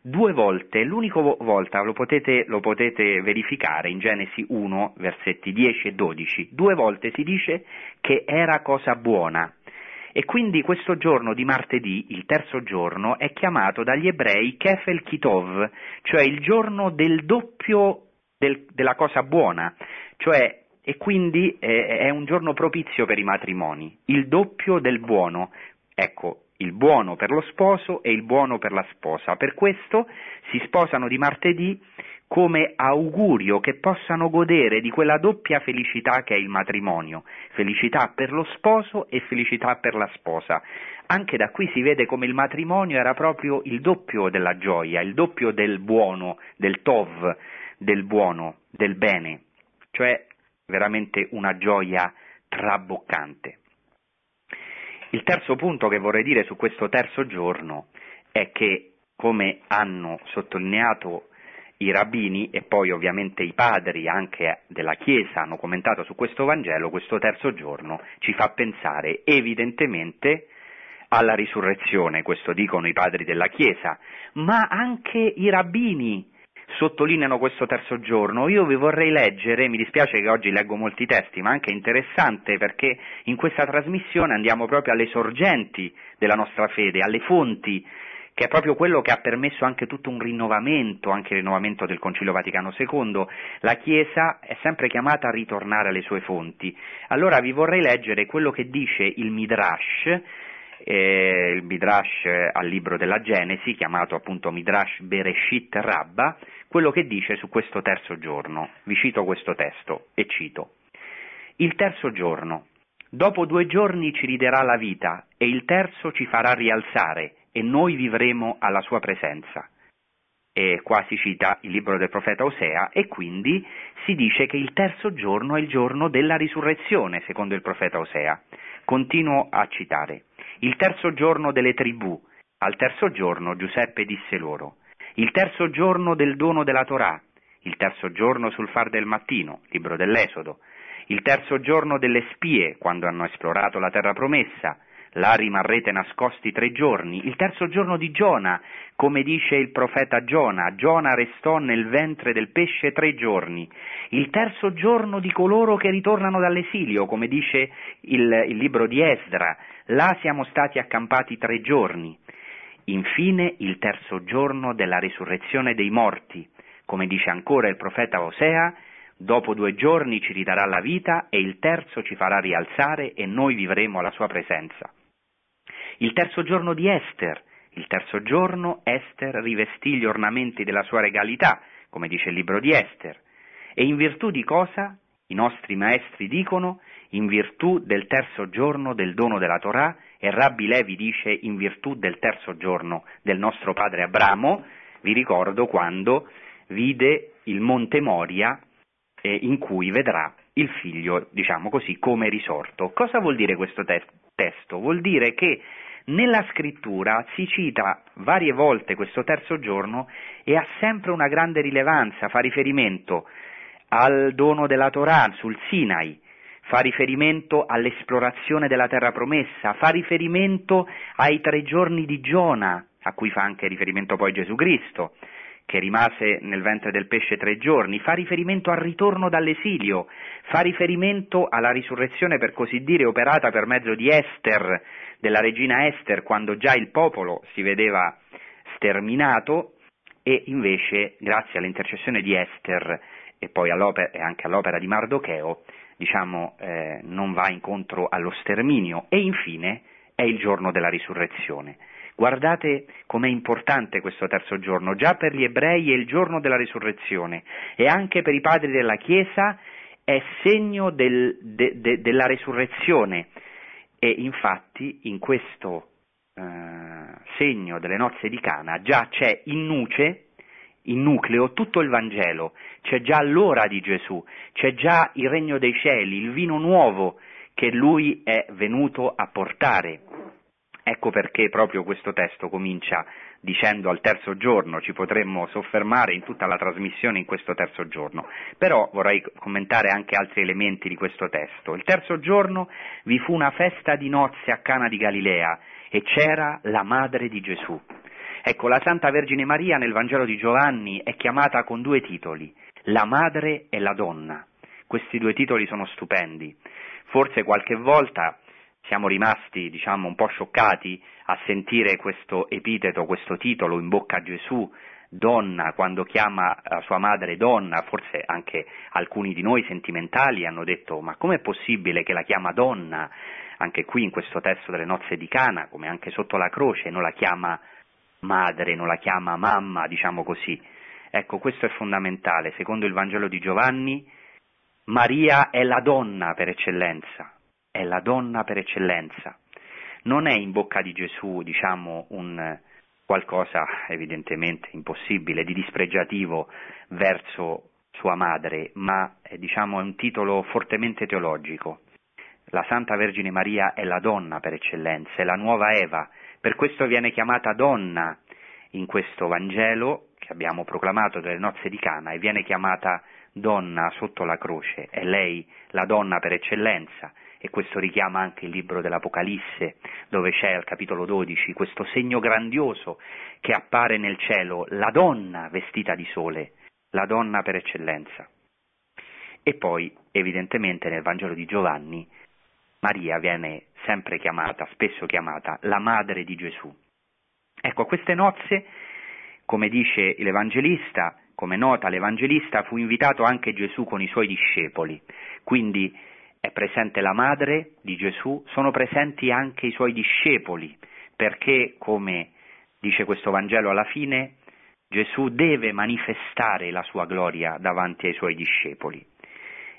due volte, l'unica volta lo potete, lo potete, verificare in Genesi 1, versetti 10 e 12, due volte si dice che era cosa buona. E quindi questo giorno di martedì, il terzo giorno, è chiamato dagli ebrei Kefel Kitov, cioè il giorno del doppio del, della cosa buona, cioè e quindi è, è un giorno propizio per i matrimoni, il doppio del buono. Ecco, il buono per lo sposo e il buono per la sposa. Per questo si sposano di martedì come augurio che possano godere di quella doppia felicità che è il matrimonio, felicità per lo sposo e felicità per la sposa. Anche da qui si vede come il matrimonio era proprio il doppio della gioia, il doppio del buono, del tov, del buono, del bene, cioè veramente una gioia traboccante. Il terzo punto che vorrei dire su questo terzo giorno è che, come hanno sottolineato i rabbini e poi ovviamente i padri anche della Chiesa hanno commentato su questo Vangelo, questo terzo giorno ci fa pensare evidentemente alla risurrezione, questo dicono i padri della Chiesa, ma anche i rabbini sottolineano questo terzo giorno. Io vi vorrei leggere, mi dispiace che oggi leggo molti testi, ma anche interessante perché in questa trasmissione andiamo proprio alle sorgenti della nostra fede, alle fonti che è proprio quello che ha permesso anche tutto un rinnovamento, anche il rinnovamento del Concilio Vaticano II. La Chiesa è sempre chiamata a ritornare alle sue fonti. Allora vi vorrei leggere quello che dice il Midrash, eh, il Midrash al libro della Genesi, chiamato appunto Midrash Bereshit Rabba, quello che dice su questo terzo giorno. Vi cito questo testo e cito. Il terzo giorno. Dopo due giorni ci riderà la vita e il terzo ci farà rialzare e noi vivremo alla sua presenza. E qua si cita il libro del profeta Osea e quindi si dice che il terzo giorno è il giorno della risurrezione, secondo il profeta Osea. Continuo a citare. Il terzo giorno delle tribù. Al terzo giorno Giuseppe disse loro. Il terzo giorno del dono della Torah. Il terzo giorno sul far del mattino, libro dell'Esodo. Il terzo giorno delle spie, quando hanno esplorato la terra promessa là rimarrete nascosti tre giorni, il terzo giorno di Giona, come dice il profeta Giona, Giona restò nel ventre del pesce tre giorni, il terzo giorno di coloro che ritornano dall'esilio, come dice il, il libro di Esdra, là siamo stati accampati tre giorni, infine il terzo giorno della risurrezione dei morti, come dice ancora il profeta Osea, Dopo due giorni ci ridarà la vita e il terzo ci farà rialzare e noi vivremo alla sua presenza. Il terzo giorno di Esther. Il terzo giorno Esther rivestì gli ornamenti della sua regalità, come dice il libro di Esther. E in virtù di cosa? I nostri maestri dicono in virtù del terzo giorno del dono della Torah e Rabbi Levi dice in virtù del terzo giorno del nostro padre Abramo, vi ricordo quando vide il monte Moria eh, in cui vedrà il figlio, diciamo così, come risorto. Cosa vuol dire questo te- testo? Vuol dire che nella scrittura si cita varie volte questo terzo giorno e ha sempre una grande rilevanza, fa riferimento al dono della Torah sul Sinai, fa riferimento all'esplorazione della terra promessa, fa riferimento ai tre giorni di Giona, a cui fa anche riferimento poi Gesù Cristo, che rimase nel ventre del pesce tre giorni, fa riferimento al ritorno dall'esilio, fa riferimento alla risurrezione per così dire operata per mezzo di Esther, della regina Esther quando già il popolo si vedeva sterminato e invece grazie all'intercessione di Esther e poi e anche all'opera di Mardocheo diciamo, eh, non va incontro allo sterminio. E infine è il giorno della risurrezione. Guardate com'è importante questo terzo giorno, già per gli ebrei è il giorno della risurrezione e anche per i padri della Chiesa è segno del, de, de, della risurrezione, e infatti in questo eh, segno delle nozze di Cana già c'è in nuce, in nucleo, tutto il Vangelo, c'è già l'ora di Gesù, c'è già il regno dei cieli, il vino nuovo che lui è venuto a portare. Ecco perché proprio questo testo comincia dicendo al terzo giorno, ci potremmo soffermare in tutta la trasmissione in questo terzo giorno, però vorrei commentare anche altri elementi di questo testo. Il terzo giorno vi fu una festa di nozze a Cana di Galilea e c'era la madre di Gesù. Ecco, la Santa Vergine Maria nel Vangelo di Giovanni è chiamata con due titoli, la madre e la donna. Questi due titoli sono stupendi. Forse qualche volta siamo rimasti, diciamo, un po' scioccati a sentire questo epiteto, questo titolo in bocca a Gesù, donna, quando chiama la sua madre donna, forse anche alcuni di noi sentimentali hanno detto ma com'è possibile che la chiama donna? Anche qui in questo testo delle nozze di Cana, come anche sotto la croce, non la chiama madre, non la chiama mamma, diciamo così. Ecco, questo è fondamentale. Secondo il Vangelo di Giovanni, Maria è la donna per eccellenza, è la donna per eccellenza. Non è in bocca di Gesù, diciamo, un qualcosa evidentemente impossibile, di dispregiativo verso sua madre, ma è, diciamo, è un titolo fortemente teologico. La Santa Vergine Maria è la donna per eccellenza, è la nuova Eva, per questo viene chiamata donna in questo Vangelo che abbiamo proclamato delle nozze di Cana e viene chiamata donna sotto la croce, è lei la donna per eccellenza e questo richiama anche il libro dell'Apocalisse dove c'è al capitolo 12 questo segno grandioso che appare nel cielo, la donna vestita di sole, la donna per eccellenza. E poi, evidentemente, nel Vangelo di Giovanni, Maria viene sempre chiamata, spesso chiamata, la madre di Gesù. Ecco, a queste nozze, come dice l'Evangelista, come nota l'Evangelista, fu invitato anche Gesù con i suoi discepoli, quindi è presente la madre di Gesù, sono presenti anche i suoi discepoli, perché, come dice questo Vangelo alla fine, Gesù deve manifestare la sua gloria davanti ai suoi discepoli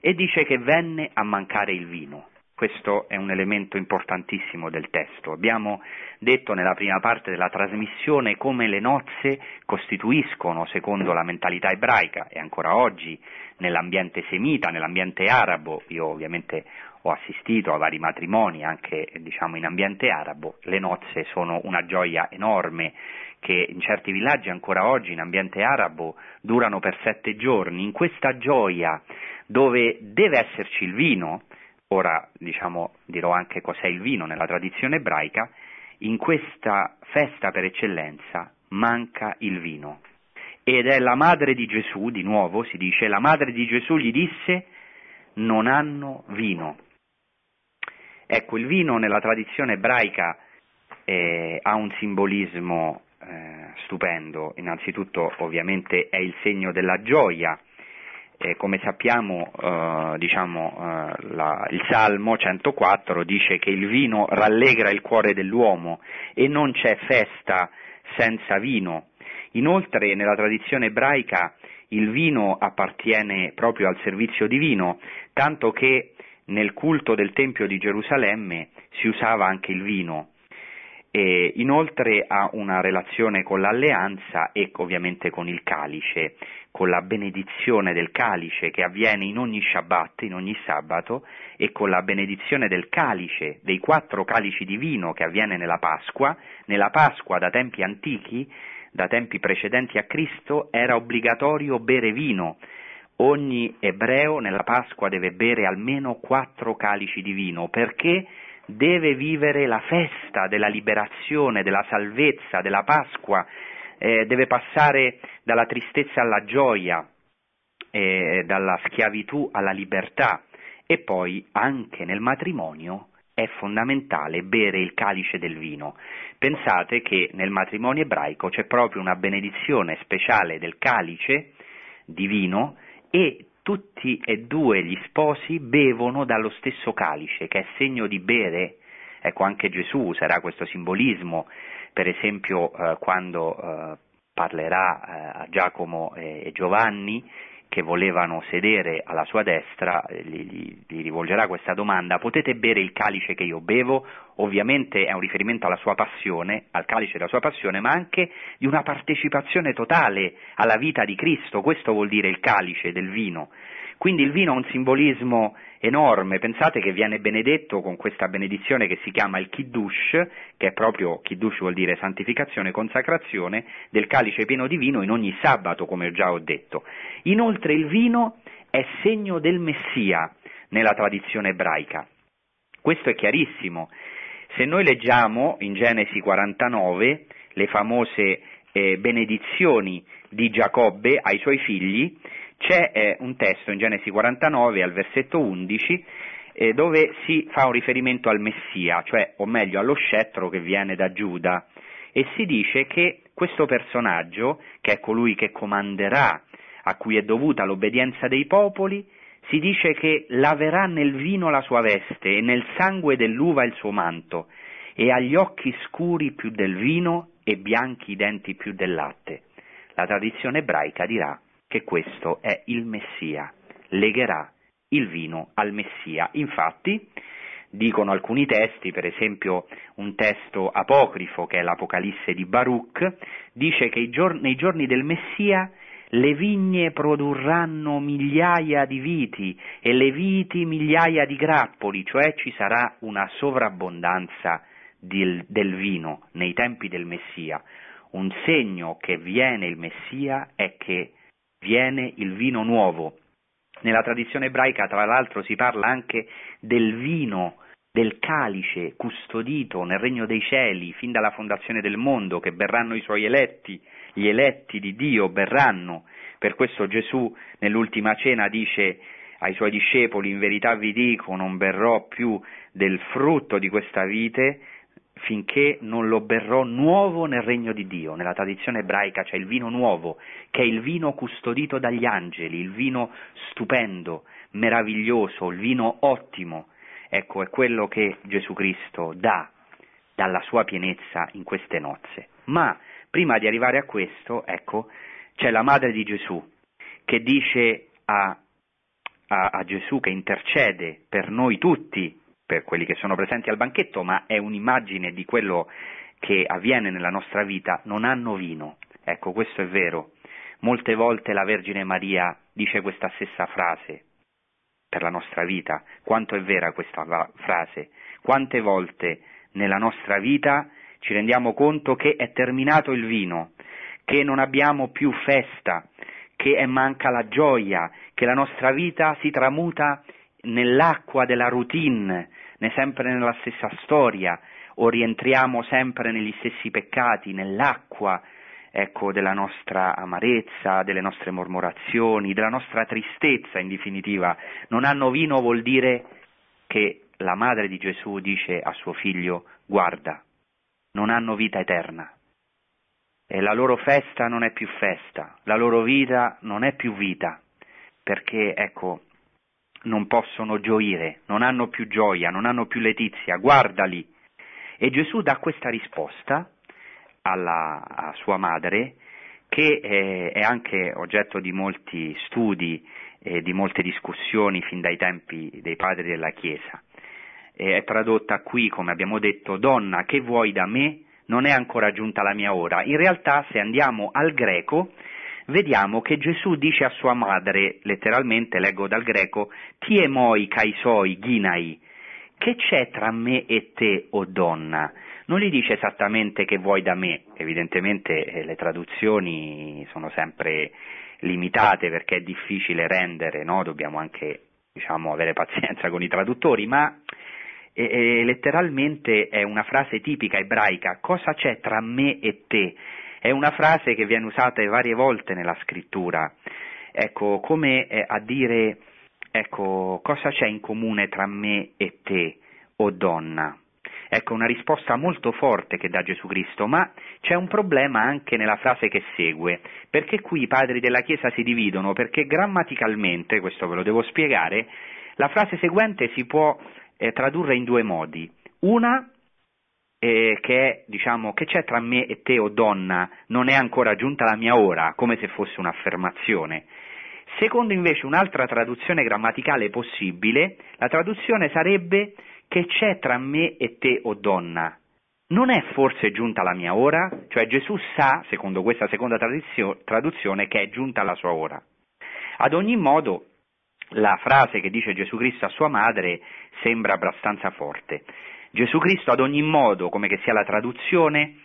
e dice che venne a mancare il vino. Questo è un elemento importantissimo del testo. Abbiamo detto nella prima parte della trasmissione come le nozze costituiscono, secondo la mentalità ebraica e ancora oggi nell'ambiente semita, nell'ambiente arabo, io ovviamente ho assistito a vari matrimoni anche diciamo, in ambiente arabo, le nozze sono una gioia enorme che in certi villaggi ancora oggi in ambiente arabo durano per sette giorni. In questa gioia dove deve esserci il vino, ora diciamo, dirò anche cos'è il vino nella tradizione ebraica, in questa festa per eccellenza manca il vino. Ed è la madre di Gesù, di nuovo si dice, la madre di Gesù gli disse non hanno vino. Ecco, il vino nella tradizione ebraica eh, ha un simbolismo eh, stupendo, innanzitutto ovviamente è il segno della gioia, eh, come sappiamo, eh, diciamo, eh, la, il Salmo 104 dice che il vino rallegra il cuore dell'uomo e non c'è festa senza vino. Inoltre, nella tradizione ebraica, il vino appartiene proprio al servizio divino, tanto che nel culto del Tempio di Gerusalemme si usava anche il vino. E inoltre ha una relazione con l'alleanza e ovviamente con il calice con la benedizione del calice che avviene in ogni Shabbat, in ogni sabato, e con la benedizione del calice, dei quattro calici di vino che avviene nella Pasqua, nella Pasqua da tempi antichi, da tempi precedenti a Cristo, era obbligatorio bere vino. Ogni ebreo nella Pasqua deve bere almeno quattro calici di vino, perché deve vivere la festa della liberazione, della salvezza, della Pasqua, eh, deve passare dalla tristezza alla gioia, eh, dalla schiavitù alla libertà e poi anche nel matrimonio è fondamentale bere il calice del vino. Pensate che nel matrimonio ebraico c'è proprio una benedizione speciale del calice di vino e tutti e due gli sposi bevono dallo stesso calice, che è segno di bere. Ecco, anche Gesù userà questo simbolismo per esempio eh, quando eh, parlerà eh, a Giacomo e Giovanni che volevano sedere alla sua destra, eh, gli, gli, gli, rivolgerà questa domanda, potete bere il calice che io bevo? Ovviamente è un riferimento alla sua passione, al calice della sua passione, ma anche di una partecipazione totale alla vita di Cristo, questo vuol dire il calice del vino. Quindi il vino ha un simbolismo enorme, pensate che viene benedetto con questa benedizione che si chiama il Kiddush, che è proprio, Kiddush vuol dire santificazione, consacrazione, del calice pieno di vino in ogni sabato, come già ho detto. Inoltre il vino è segno del Messia nella tradizione ebraica. Questo è chiarissimo. Se noi leggiamo in Genesi 49 le famose eh, benedizioni di Giacobbe ai suoi figli, c'è eh, un testo in Genesi 49 al versetto 11 eh, dove si fa un riferimento al Messia, cioè o meglio allo scettro che viene da Giuda e si dice che questo personaggio, che è colui che comanderà, a cui è dovuta l'obbedienza dei popoli, si dice che laverà nel vino la sua veste e nel sangue dell'uva il suo manto, e ha gli occhi scuri più del vino e bianchi i denti più del latte. La tradizione ebraica dirà che questo è il Messia, legherà il vino al Messia. Infatti, dicono alcuni testi, per esempio un testo apocrifo che è l'Apocalisse di Baruch, dice che nei giorni del Messia le vigne produrranno migliaia di viti e le viti migliaia di grappoli, cioè ci sarà una sovrabbondanza del vino nei tempi del Messia un segno che viene il Messia è che viene il vino nuovo. Nella tradizione ebraica, tra l'altro, si parla anche del vino, del calice custodito nel regno dei cieli fin dalla fondazione del mondo, che berranno i suoi eletti, gli eletti di Dio berranno. Per questo Gesù nell'ultima cena dice ai suoi discepoli, in verità vi dico, non berrò più del frutto di questa vite finché non lo berrò nuovo nel regno di Dio. Nella tradizione ebraica c'è il vino nuovo, che è il vino custodito dagli angeli, il vino stupendo, meraviglioso, il vino ottimo. Ecco, è quello che Gesù Cristo dà dalla sua pienezza in queste nozze. Ma prima di arrivare a questo, ecco, c'è la madre di Gesù che dice a, a, a Gesù che intercede per noi tutti per quelli che sono presenti al banchetto, ma è un'immagine di quello che avviene nella nostra vita, non hanno vino. Ecco, questo è vero. Molte volte la Vergine Maria dice questa stessa frase per la nostra vita. Quanto è vera questa frase? Quante volte nella nostra vita ci rendiamo conto che è terminato il vino, che non abbiamo più festa, che manca la gioia, che la nostra vita si tramuta nell'acqua della routine, né sempre nella stessa storia, o rientriamo sempre negli stessi peccati, nell'acqua ecco, della nostra amarezza, delle nostre mormorazioni, della nostra tristezza in definitiva. Non hanno vino vuol dire che la madre di Gesù dice a suo figlio guarda, non hanno vita eterna. E la loro festa non è più festa, la loro vita non è più vita, perché ecco, non possono gioire, non hanno più gioia, non hanno più letizia, guardali. E Gesù dà questa risposta alla, a sua madre, che eh, è anche oggetto di molti studi e di molte discussioni fin dai tempi dei padri della Chiesa. E è tradotta qui, come abbiamo detto, donna, che vuoi da me? Non è ancora giunta la mia ora. In realtà, se andiamo al greco, vediamo che Gesù dice a sua madre, letteralmente leggo dal greco, tie moi kaisoi ginai, che c'è tra me e te, o donna? Non gli dice esattamente che vuoi da me, evidentemente eh, le traduzioni sono sempre limitate perché è difficile rendere, no? dobbiamo anche diciamo, avere pazienza con i traduttori, ma e, e, letteralmente è una frase tipica ebraica, cosa c'è tra me e te? È una frase che viene usata varie volte nella scrittura, ecco, come eh, a dire, ecco, cosa c'è in comune tra me e te, o donna? Ecco, una risposta molto forte che dà Gesù Cristo, ma c'è un problema anche nella frase che segue, perché qui i padri della Chiesa si dividono, perché grammaticalmente, questo ve lo devo spiegare, la frase seguente si può eh, tradurre in due modi. Una eh, che diciamo, che c'è tra me e te o donna, non è ancora giunta la mia ora, come se fosse un'affermazione. Secondo invece un'altra traduzione grammaticale possibile, la traduzione sarebbe che c'è tra me e te o donna. Non è forse giunta la mia ora? Cioè Gesù sa, secondo questa seconda traduzione, che è giunta la sua ora. Ad ogni modo, la frase che dice Gesù Cristo a sua madre sembra abbastanza forte. Gesù Cristo ad ogni modo, come che sia la traduzione,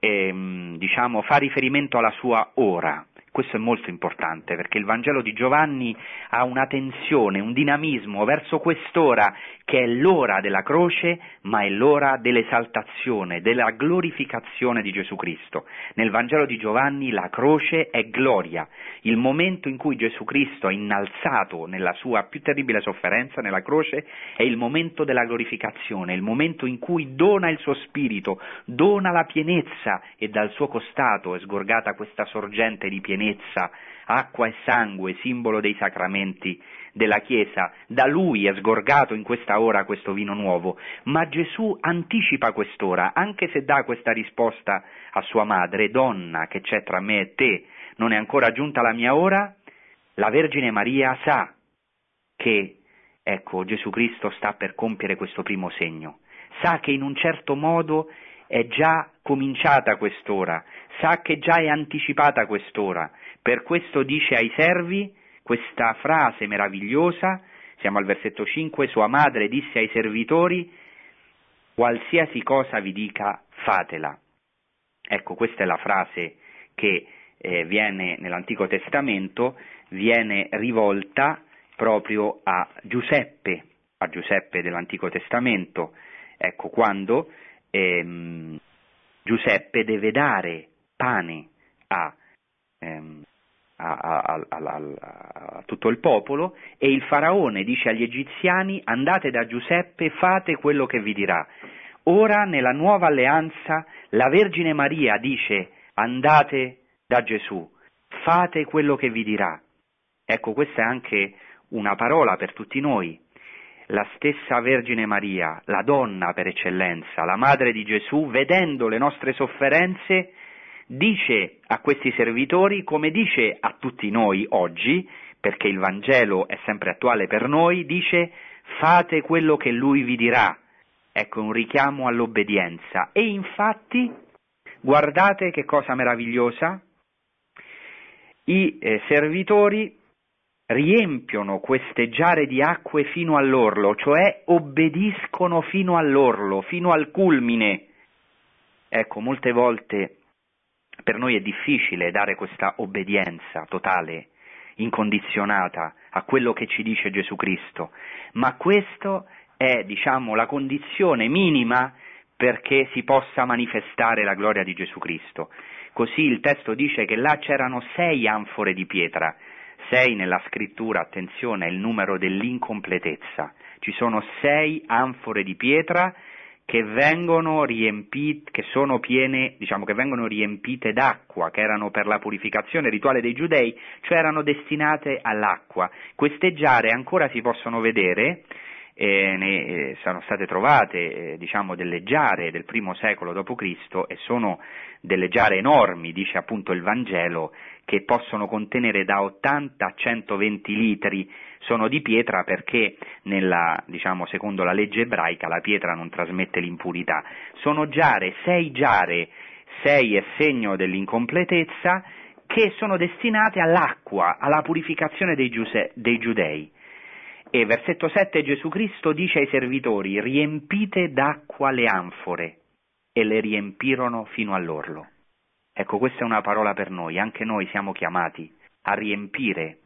ehm, diciamo, fa riferimento alla sua ora, questo è molto importante perché il Vangelo di Giovanni ha una tensione, un dinamismo verso quest'ora che è l'ora della croce, ma è l'ora dell'esaltazione, della glorificazione di Gesù Cristo. Nel Vangelo di Giovanni la croce è gloria, il momento in cui Gesù Cristo è innalzato nella sua più terribile sofferenza, nella croce, è il momento della glorificazione, il momento in cui dona il suo spirito, dona la pienezza e dal suo costato è sgorgata questa sorgente di pienezza pienezza, acqua e sangue, simbolo dei sacramenti della Chiesa, da lui è sgorgato in questa ora questo vino nuovo, ma Gesù anticipa quest'ora, anche se dà questa risposta a sua madre, donna che c'è tra me e te, non è ancora giunta la mia ora, la Vergine Maria sa che, ecco, Gesù Cristo sta per compiere questo primo segno, sa che in un certo modo è già cominciata quest'ora, sa che già è anticipata quest'ora, per questo dice ai servi questa frase meravigliosa, siamo al versetto 5, sua madre disse ai servitori, qualsiasi cosa vi dica, fatela. Ecco, questa è la frase che eh, viene nell'Antico Testamento, viene rivolta proprio a Giuseppe, a Giuseppe dell'Antico Testamento, ecco quando ehm, Giuseppe deve dare pane a, ehm, a, a, a, tutto il popolo e il faraone dice agli egiziani andate da Giuseppe, fate quello che vi dirà. Ora nella nuova alleanza la Vergine Maria dice andate da Gesù, fate quello che vi dirà. Ecco, questa è anche una parola per tutti noi. La stessa Vergine Maria, la donna per eccellenza, la madre di Gesù, vedendo le nostre sofferenze, dice a questi servitori, come dice a tutti noi oggi, perché il Vangelo è sempre attuale per noi, dice fate quello che lui vi dirà. Ecco un richiamo all'obbedienza. E infatti, guardate che cosa meravigliosa, i eh, servitori riempiono queste giare di acque fino all'orlo, cioè obbediscono fino all'orlo, fino al culmine. Ecco, molte volte per noi è difficile dare questa obbedienza totale, incondizionata a quello che ci dice Gesù Cristo, ma questo è, diciamo, la condizione minima perché si possa manifestare la gloria di Gesù Cristo. Così il testo dice che là c'erano sei anfore di pietra, sei nella scrittura, attenzione, è il numero dell'incompletezza. Ci sono sei anfore di pietra che vengono riempite, che sono piene, diciamo che vengono riempite d'acqua, che erano per la purificazione rituale dei giudei, cioè erano destinate all'acqua. Queste giare ancora si possono vedere, eh, ne, eh, sono state trovate eh, diciamo delle giare del primo secolo d.C. e sono delle giare enormi, dice appunto il Vangelo, che possono contenere da 80 a 120 litri sono di pietra perché nella, diciamo, secondo la legge ebraica la pietra non trasmette l'impurità. Sono giare, sei giare, sei è segno dell'incompletezza, che sono destinate all'acqua, alla purificazione dei, giuse, dei giudei. E versetto 7 Gesù Cristo dice ai servitori, riempite d'acqua le anfore, e le riempirono fino all'orlo. Ecco, questa è una parola per noi, anche noi siamo chiamati a riempire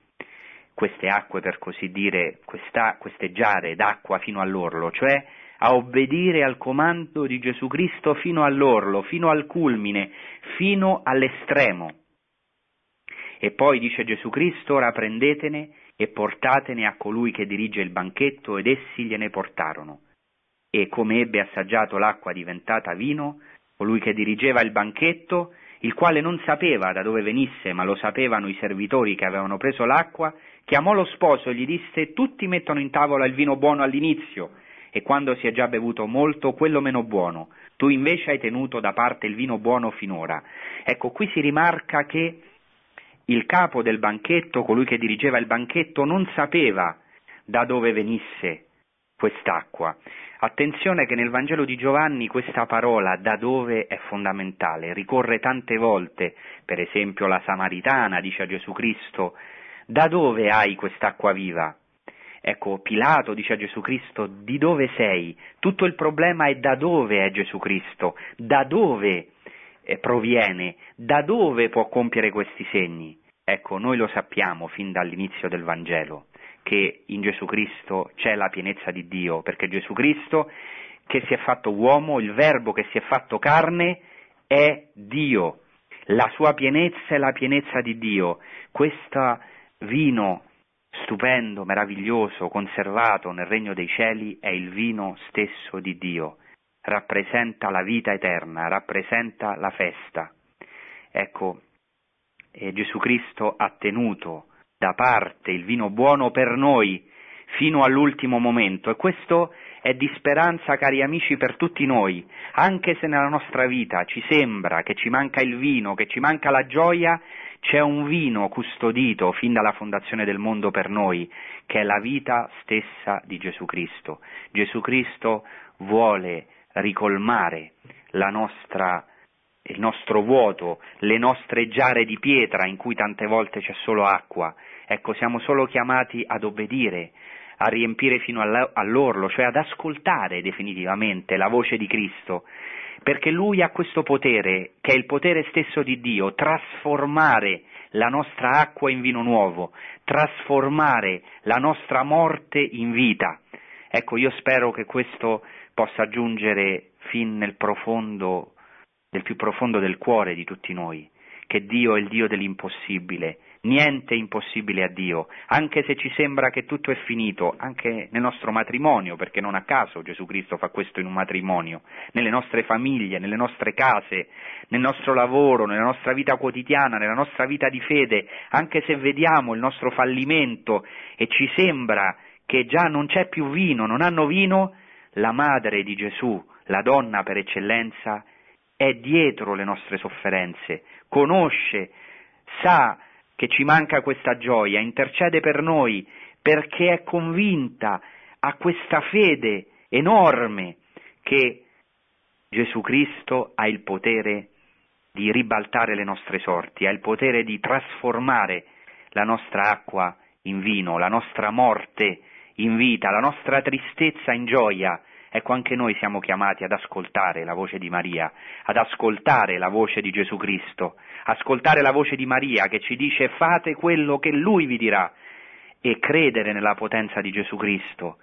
queste acque, per così dire, questa, queste giare d'acqua fino all'orlo, cioè a obbedire al comando di Gesù Cristo fino all'orlo, fino al culmine, fino all'estremo. E poi dice Gesù Cristo, ora prendetene e portatene a colui che dirige il banchetto, ed essi gliene portarono. E come ebbe assaggiato l'acqua diventata vino, colui che dirigeva il banchetto, il quale non sapeva da dove venisse, ma lo sapevano i servitori che avevano preso l'acqua, chiamò lo sposo e gli disse tutti mettono in tavola il vino buono all'inizio e quando si è già bevuto molto quello meno buono, tu invece hai tenuto da parte il vino buono finora. Ecco, qui si rimarca che il capo del banchetto, colui che dirigeva il banchetto, non sapeva da dove venisse quest'acqua. Attenzione che nel Vangelo di Giovanni questa parola da dove è fondamentale, ricorre tante volte, per esempio la Samaritana dice a Gesù Cristo da dove hai quest'acqua viva? Ecco, Pilato dice a Gesù Cristo, di dove sei? Tutto il problema è da dove è Gesù Cristo, da dove proviene, da dove può compiere questi segni. Ecco, noi lo sappiamo fin dall'inizio del Vangelo, che in Gesù Cristo c'è la pienezza di Dio, perché Gesù Cristo che si è fatto uomo, il Verbo che si è fatto carne, è Dio. La sua pienezza è la pienezza di Dio. Questa vino stupendo, meraviglioso, conservato nel regno dei cieli è il vino stesso di Dio, rappresenta la vita eterna, rappresenta la festa. Ecco, eh, Gesù Cristo ha tenuto da parte il vino buono per noi fino all'ultimo momento e questo è di speranza, cari amici, per tutti noi, anche se nella nostra vita ci sembra che ci manca il vino, che ci manca la gioia, c'è un vino custodito fin dalla fondazione del mondo per noi, che è la vita stessa di Gesù Cristo. Gesù Cristo vuole ricolmare nostra, il nostro vuoto, le nostre giare di pietra in cui tante volte c'è solo acqua. Ecco, siamo solo chiamati ad obbedire, a riempire fino all'orlo, cioè ad ascoltare definitivamente la voce di Cristo, perché lui ha questo potere, che è il potere stesso di Dio, trasformare la nostra acqua in vino nuovo, trasformare la nostra morte in vita. Ecco, io spero che questo possa giungere fin nel profondo, nel più profondo del cuore di tutti noi, che Dio è il Dio dell'impossibile, niente è impossibile a Dio, anche se ci sembra che tutto è finito, anche nel nostro matrimonio, perché non a caso Gesù Cristo fa questo in un matrimonio, nelle nostre famiglie, nelle nostre case, nel nostro lavoro, nella nostra vita quotidiana, nella nostra vita di fede, anche se vediamo il nostro fallimento e ci sembra che già non c'è più vino, non hanno vino, la madre di Gesù, la donna per eccellenza, è dietro le nostre sofferenze, conosce, sa che ci manca questa gioia, intercede per noi perché è convinta, ha questa fede enorme che Gesù Cristo ha il potere di ribaltare le nostre sorti, ha il potere di trasformare la nostra acqua in vino, la nostra morte in vita, la nostra tristezza in gioia. Ecco, anche noi siamo chiamati ad ascoltare la voce di Maria, ad ascoltare la voce di Gesù Cristo, ascoltare la voce di Maria che ci dice fate quello che Lui vi dirà e credere nella potenza di Gesù Cristo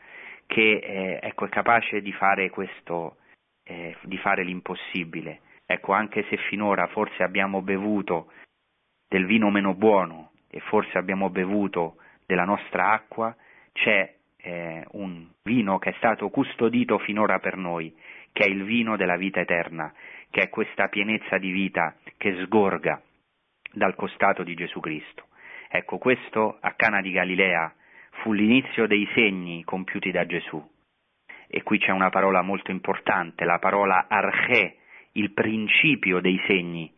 che eh, ecco, è capace di fare questo, eh, di fare l'impossibile. Ecco, anche se finora forse abbiamo bevuto del vino meno buono e forse abbiamo bevuto della nostra acqua, c'è eh, un vino che è stato custodito finora per noi, che è il vino della vita eterna, che è questa pienezza di vita che sgorga dal costato di Gesù Cristo. Ecco, questo a Cana di Galilea fu l'inizio dei segni compiuti da Gesù. E qui c'è una parola molto importante, la parola arche, il principio dei segni,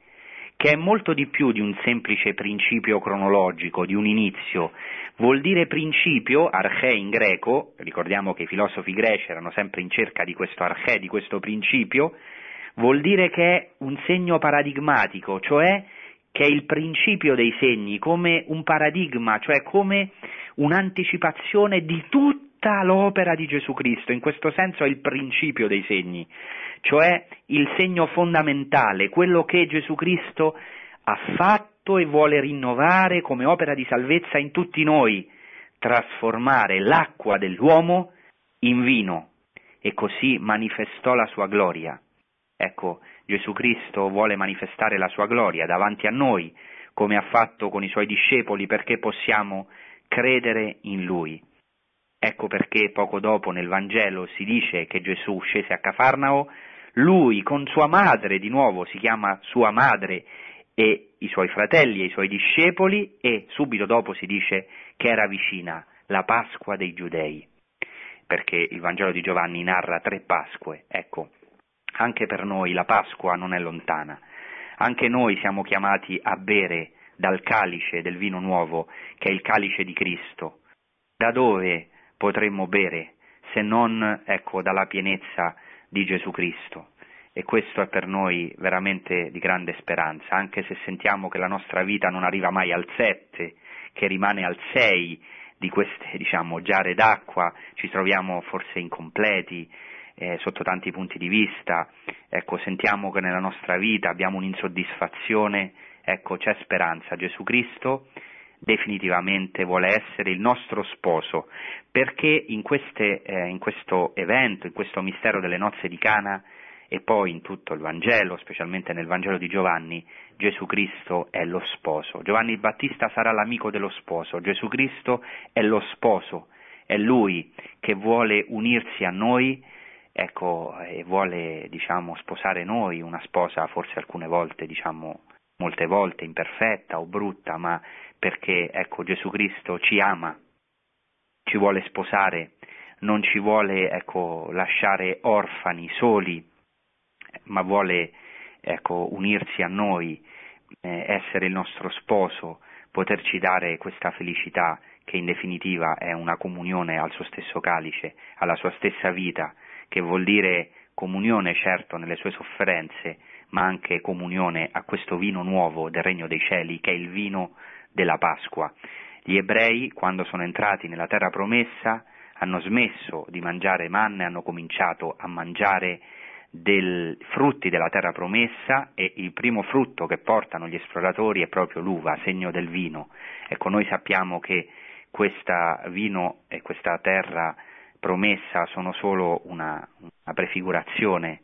che è molto di più di un semplice principio cronologico, di un inizio. Vuol dire principio, arche in greco, ricordiamo che i filosofi greci erano sempre in cerca di questo arche, di questo principio, vuol dire che è un segno paradigmatico, cioè che è il principio dei segni, come un paradigma, cioè come un'anticipazione di tutta l'opera di Gesù Cristo, in questo senso è il principio dei segni, cioè il segno fondamentale, quello che Gesù Cristo ha fatto e vuole rinnovare come opera di salvezza in tutti noi, trasformare l'acqua dell'uomo in vino e così manifestò la sua gloria. Ecco, Gesù Cristo vuole manifestare la sua gloria davanti a noi, come ha fatto con i suoi discepoli, perché possiamo credere in Lui. Ecco perché poco dopo nel Vangelo si dice che Gesù scese a Cafarnao, lui con sua madre, di nuovo si chiama sua madre, e i suoi fratelli e i suoi discepoli, e subito dopo si dice che era vicina la Pasqua dei Giudei, perché il Vangelo di Giovanni narra tre Pasque. Ecco, anche per noi la Pasqua non è lontana, anche noi siamo chiamati a bere dal calice del vino nuovo, che è il calice di Cristo. Da dove potremmo bere se non ecco, dalla pienezza di Gesù Cristo? E questo è per noi veramente di grande speranza, anche se sentiamo che la nostra vita non arriva mai al 7, che rimane al 6 di queste diciamo, giare d'acqua, ci troviamo forse incompleti, eh, sotto tanti punti di vista, ecco, sentiamo che nella nostra vita abbiamo un'insoddisfazione, ecco, c'è speranza. Gesù Cristo definitivamente vuole essere il nostro sposo, perché in, queste, eh, in questo evento, in questo mistero delle nozze di Cana, e poi in tutto il Vangelo, specialmente nel Vangelo di Giovanni, Gesù Cristo è lo sposo. Giovanni Battista sarà l'amico dello sposo, Gesù Cristo è lo sposo, è lui che vuole unirsi a noi ecco, e vuole diciamo, sposare noi, una sposa forse alcune volte, diciamo, molte volte imperfetta o brutta, ma perché ecco, Gesù Cristo ci ama, ci vuole sposare, non ci vuole ecco, lasciare orfani, soli, ma vuole ecco, unirsi a noi, eh, essere il nostro sposo, poterci dare questa felicità che in definitiva è una comunione al suo stesso calice, alla sua stessa vita, che vuol dire comunione certo nelle sue sofferenze, ma anche comunione a questo vino nuovo del regno dei cieli, che è il vino della Pasqua. Gli ebrei, quando sono entrati nella terra promessa, hanno smesso di mangiare manna e hanno cominciato a mangiare dei frutti della terra promessa e il primo frutto che portano gli esploratori è proprio l'uva, segno del vino. Ecco, noi sappiamo che questo vino e questa terra promessa sono solo una, una prefigurazione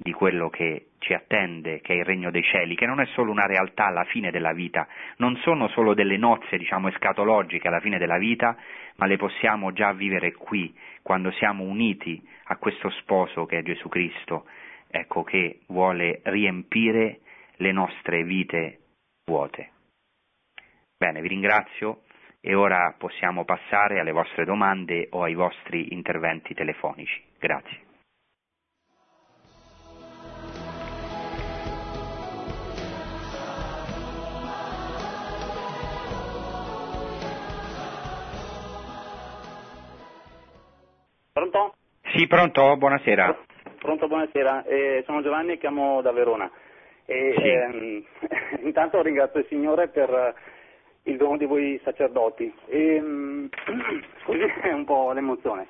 di quello che ci attende, che è il regno dei cieli, che non è solo una realtà alla fine della vita, non sono solo delle nozze, diciamo, escatologiche alla fine della vita, ma le possiamo già vivere qui, quando siamo uniti a questo sposo che è Gesù Cristo, ecco, che vuole riempire le nostre vite vuote. Bene, vi ringrazio e ora possiamo passare alle vostre domande o ai vostri interventi telefonici. Grazie. Pronto? Sì, pronto? Buonasera. Pronto, buonasera. Eh, sono Giovanni e chiamo da Verona. E, Sì. ehm, intanto ringrazio il Signore per eh, il dono di voi sacerdoti. E, mm, scusi un po' l'emozione.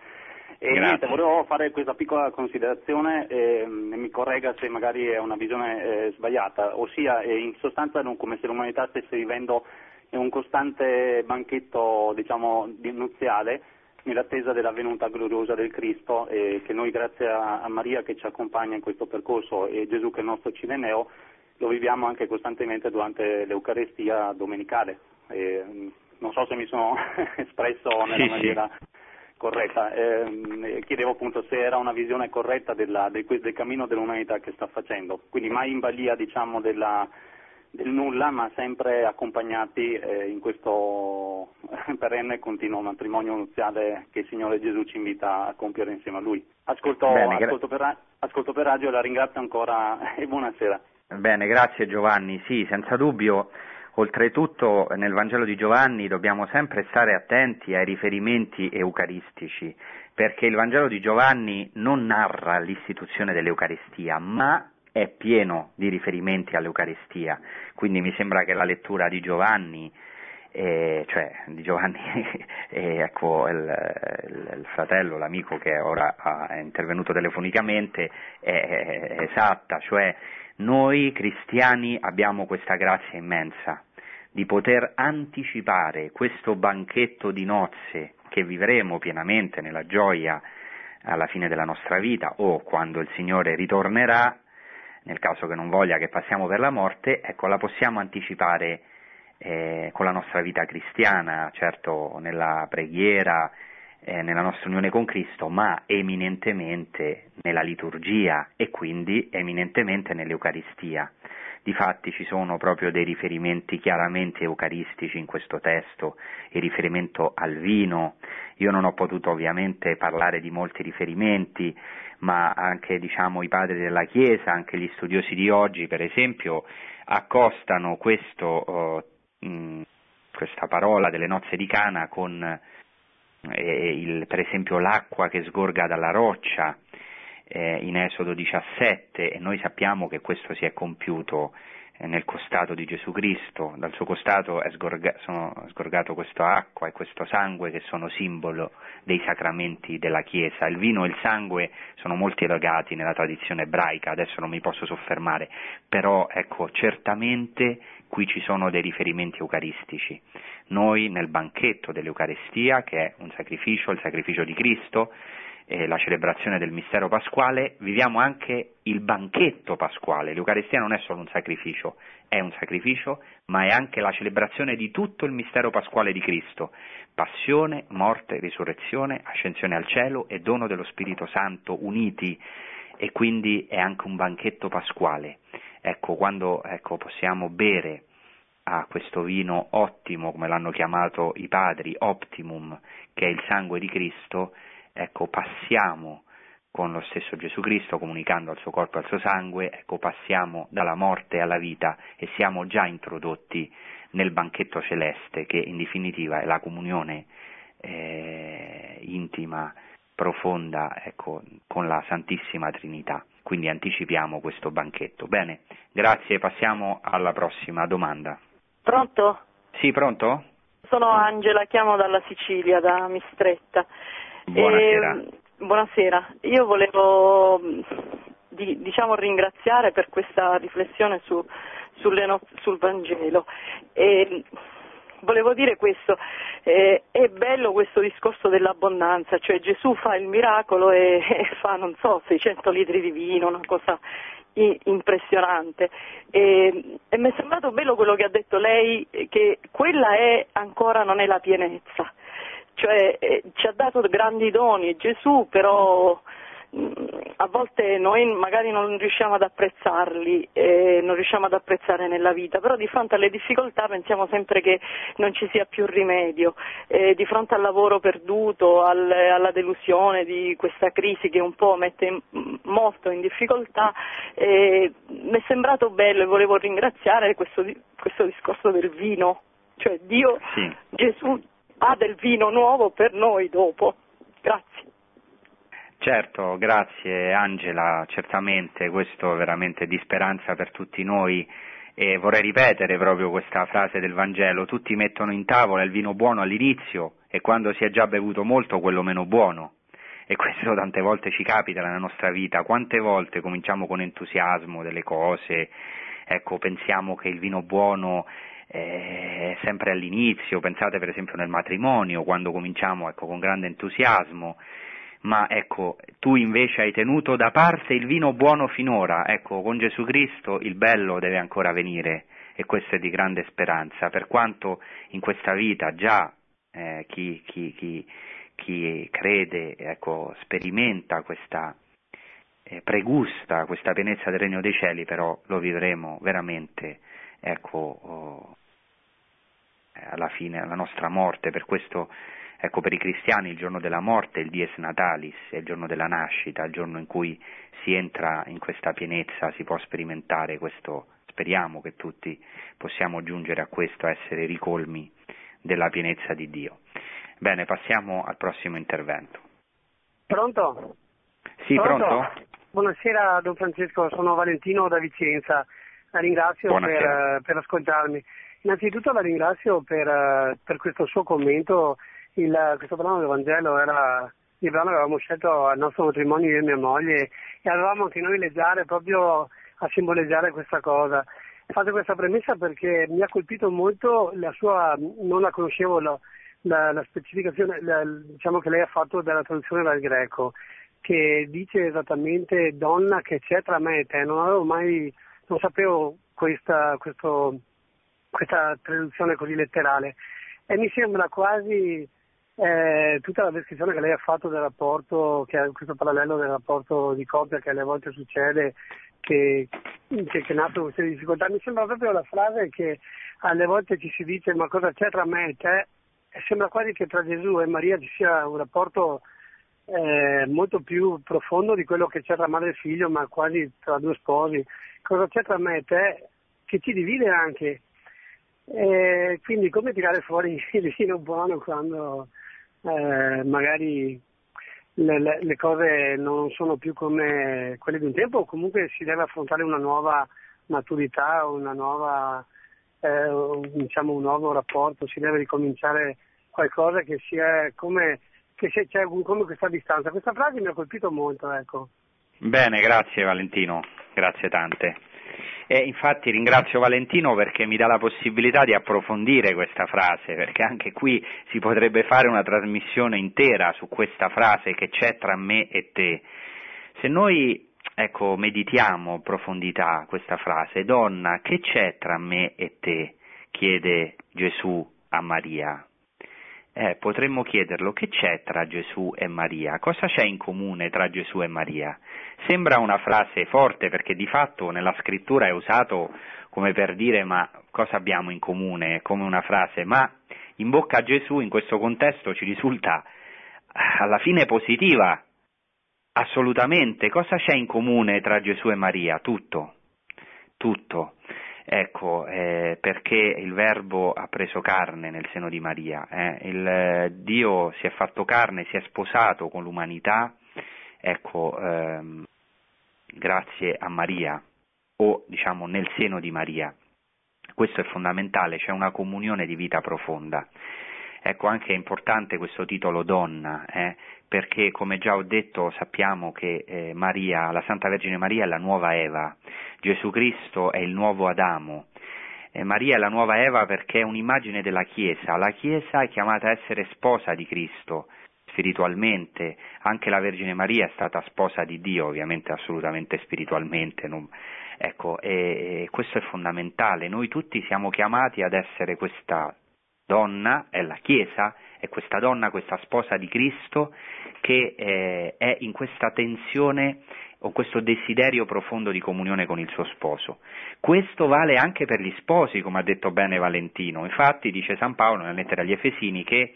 E Grazie. niente, volevo fare questa piccola considerazione e mm, mi corregga se magari è una visione eh, sbagliata, ossia eh, in sostanza non come se l'umanità stesse vivendo in un costante banchetto diciamo, di- nuziale nell'attesa della venuta gloriosa del Cristo e che noi grazie a, a Maria che ci accompagna in questo percorso e Gesù che è il nostro Cireneo lo viviamo anche costantemente durante l'Eucarestia domenicale. E, mm, non so se mi sono espresso nella Sì, sì. maniera corretta. Ehm, e chiedevo appunto se era una visione corretta della- del, del cammino dell'umanità che sta facendo, quindi mai in balia diciamo della, del nulla, ma sempre accompagnati eh, in questo perenne e continuo matrimonio nuziale che il Signore Gesù ci invita a compiere insieme a Lui. Ascolto, Bene, gra- ascolto, per, ascolto per radio, la ringrazio ancora e buonasera. Bene, grazie Giovanni. Sì, senza dubbio, oltretutto nel Vangelo di Giovanni dobbiamo sempre stare attenti ai riferimenti eucaristici, perché il Vangelo di Giovanni non narra l'istituzione dell'Eucaristia, ma è pieno di riferimenti all'Eucaristia. Quindi mi sembra che la lettura di Giovanni eh, cioè di Giovanni, eh, ecco, il, il- il fratello, l'amico che ora è intervenuto telefonicamente, è, è esatta, cioè noi cristiani abbiamo questa grazia immensa di poter anticipare questo banchetto di nozze che vivremo pienamente nella gioia alla fine della nostra vita o quando il Signore ritornerà, nel caso che non voglia che passiamo per la morte, ecco, la possiamo anticipare eh, con la nostra vita cristiana, certo nella preghiera, eh, nella nostra unione con Cristo, ma eminentemente nella liturgia e quindi eminentemente nell'Eucaristia. Difatti ci sono proprio dei riferimenti chiaramente eucaristici in questo testo, il riferimento al vino. Io non ho potuto ovviamente parlare di molti riferimenti, ma anche diciamo, i padri della Chiesa, anche gli studiosi di oggi, per esempio, accostano questo, eh, mh, questa parola delle nozze di Cana con eh, il- per esempio l'acqua che sgorga dalla roccia eh, in Esodo 17 e noi sappiamo che questo si è compiuto nel costato di Gesù Cristo, dal suo costato è, sgorga- sono sgorgato questa acqua e questo sangue che sono simbolo dei sacramenti della Chiesa. Il vino e il sangue sono molti legati nella tradizione ebraica, adesso non mi posso soffermare, però ecco, certamente qui ci sono dei riferimenti eucaristici. Noi nel banchetto dell'Eucarestia, che è un sacrificio, il sacrificio di Cristo, eh, la celebrazione del mistero pasquale, viviamo anche il banchetto pasquale. L'Eucarestia non è solo un sacrificio, è un sacrificio, ma è anche la celebrazione di tutto il mistero pasquale di Cristo. Passione, morte, risurrezione, ascensione al cielo e dono dello Spirito Santo uniti e quindi è anche un banchetto pasquale. Ecco, quando ecco, possiamo bere a questo vino ottimo, come l'hanno chiamato i padri, optimum, che è il sangue di Cristo, ecco, passiamo con lo stesso Gesù Cristo, comunicando al suo corpo e al suo sangue, ecco, passiamo dalla morte alla vita e siamo già introdotti nel banchetto celeste, che in definitiva è la comunione eh, intima, profonda, ecco, con la Santissima Trinità. Quindi anticipiamo questo banchetto. Bene, grazie, passiamo alla prossima domanda. Pronto? Sì, pronto? Sono Angela, chiamo dalla Sicilia, da Mistretta. Buonasera. E, buonasera. Io volevo di diciamo, ringraziare per questa riflessione su, no, sul Vangelo. E, volevo dire questo, eh, è bello questo discorso dell'abbondanza, cioè Gesù fa il miracolo e, e fa, non so, 600 litri di vino, una cosa impressionante. E, e mi è sembrato bello quello che ha detto lei, che quella è ancora non è la pienezza, cioè eh, ci ha dato grandi doni Gesù, però a volte noi magari non riusciamo ad apprezzarli, eh, non riusciamo ad apprezzare nella vita, però di fronte alle difficoltà pensiamo sempre che non ci sia più rimedio, eh, di fronte al lavoro perduto, al, alla delusione di questa crisi che un po' mette in, molto in difficoltà, eh, mi è sembrato bello e volevo ringraziare questo, questo discorso del vino, cioè Dio, sì. Gesù ha del vino nuovo per noi dopo. Grazie. Certo, grazie Angela, certamente questo è veramente di speranza per tutti noi e vorrei ripetere proprio questa frase del Vangelo, tutti mettono in tavola il vino buono all'inizio e quando si è già bevuto molto quello meno buono e questo tante volte ci capita nella nostra vita, quante volte cominciamo con entusiasmo delle cose, ecco pensiamo che il vino buono è sempre all'inizio, pensate per esempio nel matrimonio, quando cominciamo ecco, con grande entusiasmo ma ecco, tu invece hai tenuto da parte il vino buono finora, ecco, con Gesù Cristo il bello deve ancora venire e questo è di grande speranza, per quanto in questa vita già eh, chi, chi, chi, chi, crede, ecco, sperimenta questa, eh, pregusta questa pienezza del regno dei cieli, però lo vivremo veramente, ecco, oh, alla fine, alla nostra morte, per questo Ecco, per i cristiani il giorno della morte è il dies natalis, è il giorno della nascita, il giorno in cui si entra in questa pienezza, si può sperimentare questo, speriamo che tutti possiamo giungere a questo, a essere ricolmi della pienezza di Dio. Bene, passiamo al prossimo intervento. Pronto? Sì, pronto? pronto? Buonasera Don Francesco, sono Valentino da Vicenza, la ringrazio per, per, ascoltarmi. Innanzitutto la ringrazio per, per questo suo commento il, questo brano del Vangelo era il brano che avevamo scelto al nostro matrimonio io e mia moglie e avevamo anche noi leggiare proprio a simboleggiare questa cosa. Faccio questa premessa perché mi ha colpito molto la sua, non la conoscevo la, la, la specificazione la, diciamo che lei ha fatto della traduzione dal greco, che dice esattamente donna che c'è tra me e te. Non avevo mai, non sapevo questa, questo, questa traduzione così letterale e mi sembra quasi eh, tutta la descrizione che lei ha fatto del rapporto, che è questo parallelo del rapporto di coppia che alle volte succede, che, che, che nascono queste difficoltà, mi sembra proprio la frase che alle volte ci si dice ma cosa c'è tra me e te? E sembra quasi che tra Gesù e Maria ci sia un rapporto eh, molto più profondo di quello che c'è tra madre e figlio, ma quasi tra due sposi. Cosa c'è tra me e te? Che ci divide anche. E quindi come tirare fuori il vino buono quando eh, magari le, le, le, cose non sono più come quelle di un tempo, comunque si deve affrontare una nuova maturità, una nuova, eh, diciamo un nuovo rapporto, si deve ricominciare qualcosa che sia come, che sia, c'è come questa distanza. Questa frase mi ha colpito molto, ecco. Bene, grazie Valentino, grazie tante. E infatti ringrazio Valentino perché mi dà la possibilità di approfondire questa frase, perché anche qui si potrebbe fare una trasmissione intera su questa frase che c'è tra me e te. Se noi ecco, meditiamo profondità questa frase, donna, che c'è tra me e te? chiede Gesù a Maria. Eh, potremmo chiederlo, che c'è tra Gesù e Maria? Cosa c'è in comune tra Gesù e Maria? Sembra una frase forte perché di fatto nella scrittura è usato come per dire ma cosa abbiamo in comune, come una frase, ma in bocca a Gesù in questo contesto ci risulta alla fine positiva, assolutamente. Cosa c'è in comune tra Gesù e Maria? Tutto, tutto. Ecco, eh, perché il Verbo ha preso carne nel seno di Maria, eh? il, eh, Dio si è fatto carne, si è sposato con l'umanità, ecco, ehm, grazie a Maria o diciamo nel seno di Maria. Questo è fondamentale, c'è una comunione di vita profonda. Ecco anche è importante questo titolo donna, eh, perché come già ho detto sappiamo che eh, Maria, la Santa Vergine Maria è la nuova Eva, Gesù Cristo è il nuovo Adamo, eh, Maria è la nuova Eva perché è un'immagine della Chiesa, la Chiesa è chiamata a essere sposa di Cristo spiritualmente, anche la Vergine Maria è stata sposa di Dio, ovviamente assolutamente spiritualmente, non... ecco, e, e questo è fondamentale, noi tutti siamo chiamati ad essere questa donna, è la Chiesa, è questa donna, questa sposa di Cristo che eh, è in questa tensione o questo desiderio profondo di comunione con il suo sposo. Questo vale anche per gli sposi, come ha detto bene Valentino. Infatti dice San Paolo nella lettera agli Efesini che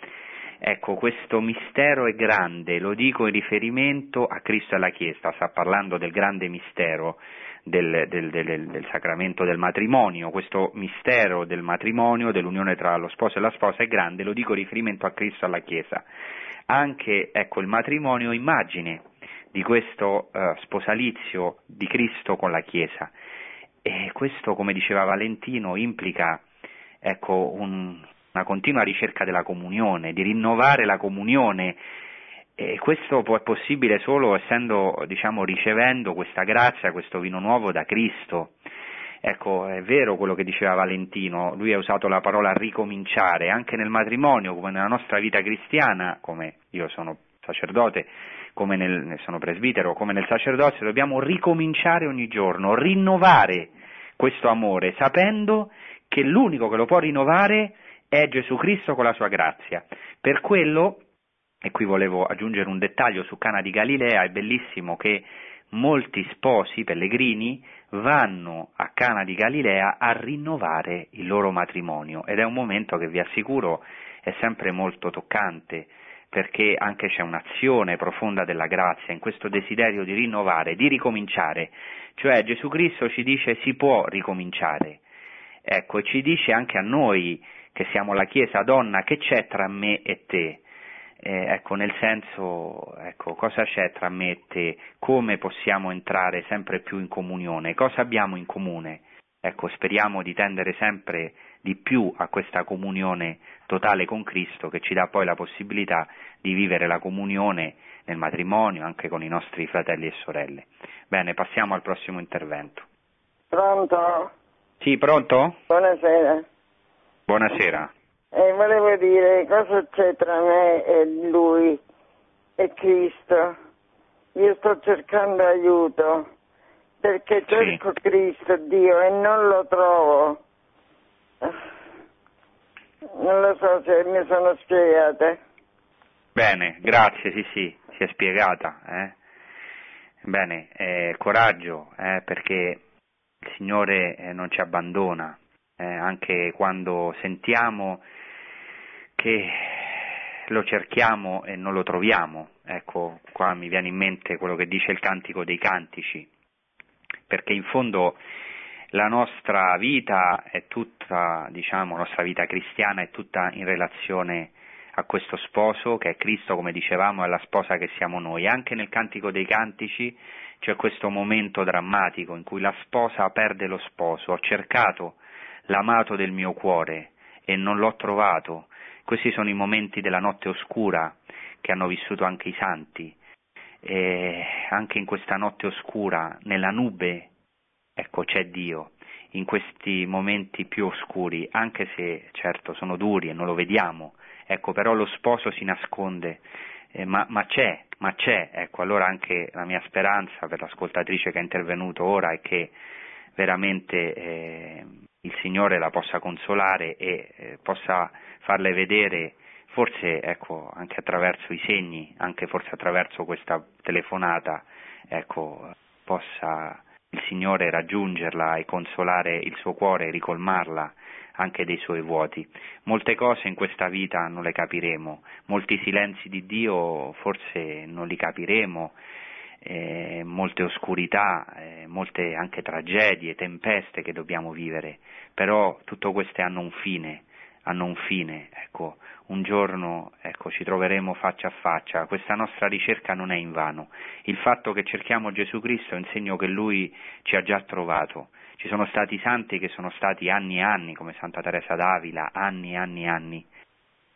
ecco, questo mistero è grande, lo dico in riferimento a Cristo e alla Chiesa, sta parlando del grande mistero del, del, del, del, sacramento del matrimonio, questo mistero del matrimonio, dell'unione tra lo sposo e la sposa è grande, lo dico riferimento a Cristo e alla Chiesa. Anche ecco, il matrimonio immagine di questo uh, sposalizio di Cristo con la Chiesa. E questo, come diceva Valentino, implica ecco, un, una continua ricerca della comunione, di rinnovare la comunione e questo è possibile solo essendo, diciamo, ricevendo questa grazia, questo vino nuovo da Cristo. Ecco, è vero quello che diceva Valentino, lui ha usato la parola ricominciare, anche nel matrimonio, come nella nostra vita cristiana, come io sono sacerdote, come nel, sono presbitero, come nel sacerdozio, dobbiamo ricominciare ogni giorno, rinnovare questo amore, sapendo che l'unico che lo può rinnovare è Gesù Cristo con la sua grazia. Per quello e qui volevo aggiungere un dettaglio su Cana di Galilea, è bellissimo che molti sposi pellegrini vanno a Cana di Galilea a rinnovare il loro matrimonio. Ed è un momento che vi assicuro è sempre molto toccante perché anche c'è un'azione profonda della grazia in questo desiderio di rinnovare, di ricominciare, cioè Gesù Cristo ci dice si può ricominciare, ecco, e ci dice anche a noi che siamo la Chiesa donna che c'è tra me e te, eh, ecco, nel senso, ecco, cosa c'è tra me e te, come possiamo entrare sempre più in comunione, cosa abbiamo in comune. Ecco, speriamo di tendere sempre di più a questa comunione totale con Cristo che ci dà poi la possibilità di vivere la comunione nel matrimonio anche con i nostri fratelli e sorelle. Bene, passiamo al prossimo intervento. Pronto? Sì, pronto? Buonasera. Buonasera. E volevo dire cosa c'è tra me e lui e Cristo. Io sto cercando aiuto perché cerco sì. Cristo, Dio, e non lo trovo. Non lo so se mi sono spiegata. Bene, grazie, sì, sì, si è spiegata. Eh? Bene, eh, coraggio, eh, perché il Signore eh, non ci abbandona, eh, anche quando sentiamo che lo cerchiamo e non lo troviamo. Ecco, qua mi viene in mente quello che dice il Cantico dei Cantici, perché in fondo la nostra vita è tutta, diciamo, la nostra vita cristiana è tutta in relazione a questo sposo che è Cristo, come dicevamo, è la sposa che siamo noi. Anche nel Cantico dei Cantici c'è questo momento drammatico in cui la sposa perde lo sposo. Ho cercato l'amato del mio cuore e non l'ho trovato. Questi sono i momenti della notte oscura che hanno vissuto anche i santi. E anche in questa notte oscura, nella nube, ecco c'è Dio, in questi momenti più oscuri, anche se certo sono duri e non lo vediamo, ecco però lo sposo si nasconde, eh, ma, ma, c'è, ma c'è, ecco allora anche la mia speranza per l'ascoltatrice che è intervenuto ora è che veramente eh, il Signore la possa consolare e eh, possa farle vedere, forse ecco, anche attraverso i segni, anche forse attraverso questa telefonata, ecco, possa il Signore raggiungerla e consolare il suo cuore, ricolmarla anche dei suoi vuoti. Molte cose in questa vita non le capiremo, molti silenzi di Dio forse non li capiremo, eh, molte oscurità, eh, molte anche tragedie, tempeste che dobbiamo vivere, però tutte queste hanno un fine, hanno un fine, ecco, un giorno ecco, ci troveremo faccia a faccia, questa nostra ricerca non è invano, il fatto che cerchiamo Gesù Cristo è un segno che Lui ci ha già trovato, ci sono stati santi che sono stati anni e anni, come Santa Teresa d'Avila, anni e anni e anni,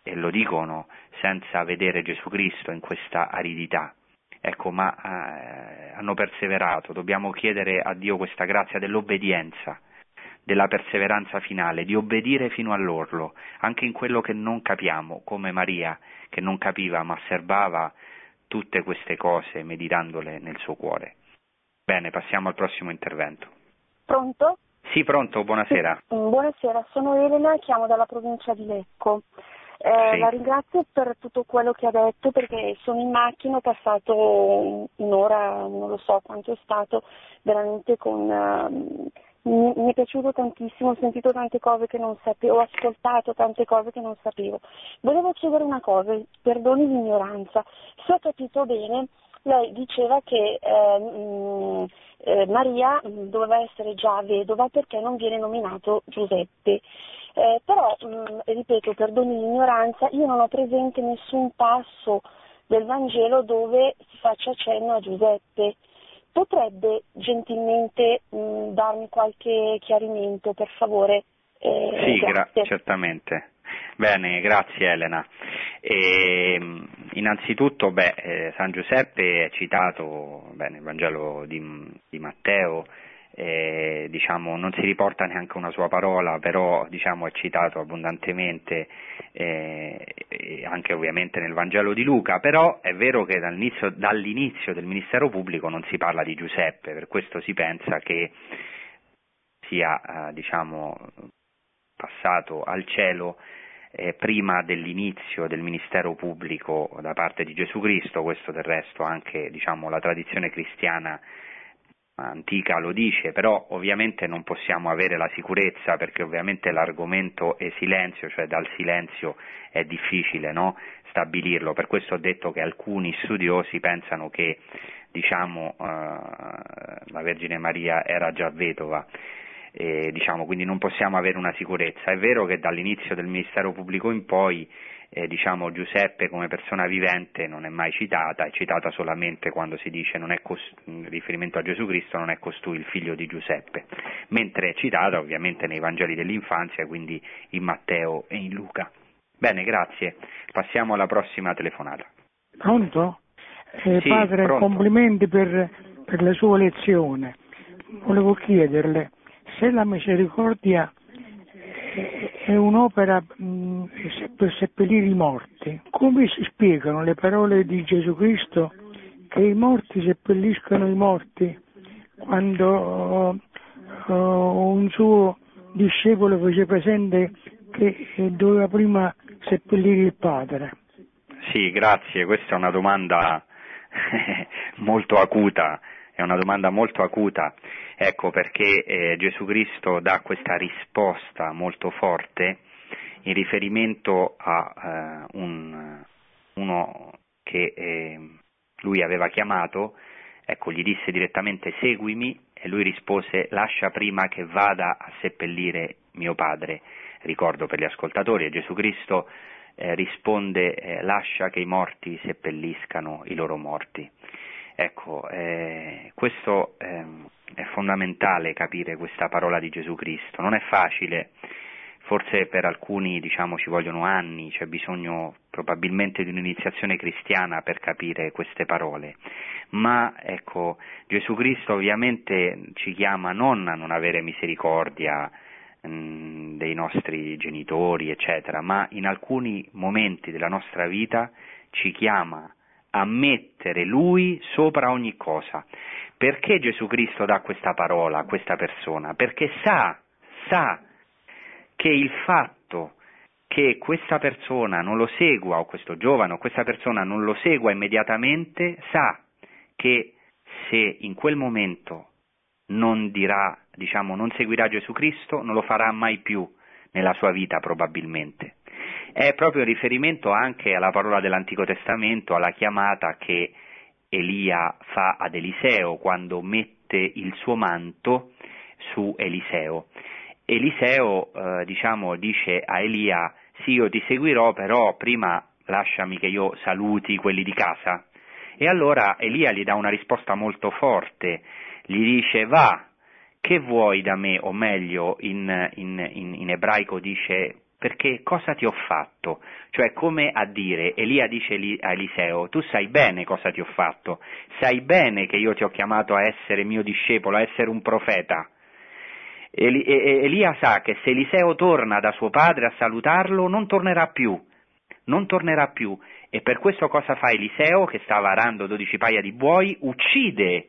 e lo dicono senza vedere Gesù Cristo in questa aridità. Ecco, ma eh, hanno perseverato, dobbiamo chiedere a Dio questa grazia dell'obbedienza, della perseveranza finale, di obbedire fino all'orlo, anche in quello che non capiamo, come Maria che non capiva ma osservava tutte queste cose meditandole nel suo cuore. Bene, passiamo al prossimo intervento. Pronto? Sì, pronto, buonasera. Buonasera, sono Elena, chiamo dalla provincia di Lecco. Eh, sì. La ringrazio per tutto quello che ha detto perché sono in macchina, ho passato un'ora, non lo so quanto è stato, veramente con... Uh, mi, mi, è piaciuto tantissimo, ho sentito tante cose che non sapevo, ho ascoltato tante cose che non sapevo. Volevo chiedere una cosa, perdoni l'ignoranza, se ho capito bene, lei diceva che eh, mh, eh, Maria doveva essere già vedova perché non viene nominato Giuseppe. Eh, però, mh, ripeto, perdoni l'ignoranza, io non ho presente nessun passo del Vangelo dove si faccia cenno a Giuseppe. Potrebbe gentilmente mh, darmi qualche chiarimento, per favore? Eh, sì, gra- certamente. Bene, grazie Elena. E, innanzitutto, beh, eh, San Giuseppe è citato beh, nel Vangelo di, di Matteo eh, diciamo, non si riporta neanche una sua parola, però diciamo, è citato abbondantemente eh, anche ovviamente nel Vangelo di Luca, però è vero che dall'inizio, dall'inizio del ministero pubblico non si parla di Giuseppe, per questo si pensa che sia eh, diciamo, passato al cielo eh, prima dell'inizio del ministero pubblico da parte di Gesù Cristo, questo del resto anche diciamo, la tradizione cristiana antica lo dice, però ovviamente non possiamo avere la sicurezza perché ovviamente l'argomento è silenzio, cioè dal silenzio è difficile no? stabilirlo, per questo ho detto che alcuni studiosi pensano che diciamo, eh, la Vergine Maria era già vedova. Eh, diciamo, quindi non possiamo avere una sicurezza. È vero che dall'inizio del Ministero Pubblico in poi eh, diciamo, Giuseppe come persona vivente non è mai citata, è citata solamente quando si dice cost- in riferimento a Gesù Cristo non è costui il figlio di Giuseppe, mentre è citata ovviamente nei Vangeli dell'infanzia, quindi in Matteo e in Luca. Bene, grazie. Passiamo alla prossima telefonata. Pronto? Eh, sì, padre, pronto. complimenti per, per la sua lezione. Volevo chiederle se la misericordia è un'opera mh, per seppellire i morti. Come si spiegano le parole di Gesù Cristo che i morti seppelliscono i morti quando uh, un suo discepolo fece presente che doveva prima seppellire il padre? Sì, grazie, questa è una domanda molto acuta, è una domanda molto acuta Ecco perché eh, Gesù Cristo dà questa risposta molto forte in riferimento a eh, un, uno che eh, lui aveva chiamato, ecco, gli disse direttamente seguimi e lui rispose lascia prima che vada a seppellire mio padre. Ricordo per gli ascoltatori, Gesù Cristo eh, risponde eh, lascia che i morti seppelliscano i loro morti. Ecco, eh, questo ehm, è fondamentale capire questa parola di Gesù Cristo, non è facile, forse per alcuni diciamo, ci vogliono anni, c'è bisogno probabilmente di un'iniziazione cristiana per capire queste parole, ma ecco, Gesù Cristo ovviamente ci chiama non a non avere misericordia dei nostri genitori, eccetera, ma in alcuni momenti della nostra vita ci chiama a mettere Lui sopra ogni cosa. Perché Gesù Cristo dà questa parola a questa persona? Perché sa, sa che il fatto che questa persona non lo segua, o questo giovane o questa persona non lo segua immediatamente, sa che se in quel momento non dirà, diciamo, non seguirà Gesù Cristo, non lo farà mai più nella sua vita probabilmente. È proprio riferimento anche alla parola dell'Antico Testamento, alla chiamata che Elia fa ad Eliseo quando mette il suo manto su Eliseo. Eliseo eh, diciamo, dice a Elia sì io ti seguirò però prima lasciami che io saluti quelli di casa. E allora Elia gli dà una risposta molto forte, gli dice va, che vuoi da me? O meglio in, in, in, in ebraico dice perché cosa ti ho fatto? Cioè come a dire, Elia dice a Eliseo, tu sai bene cosa ti ho fatto, sai bene che io ti ho chiamato a essere mio discepolo, a essere un profeta. Elia sa che se Eliseo torna da suo padre a salutarlo non tornerà più, non tornerà più. E per questo cosa fa Eliseo, che stava arando dodici paia di buoi, uccide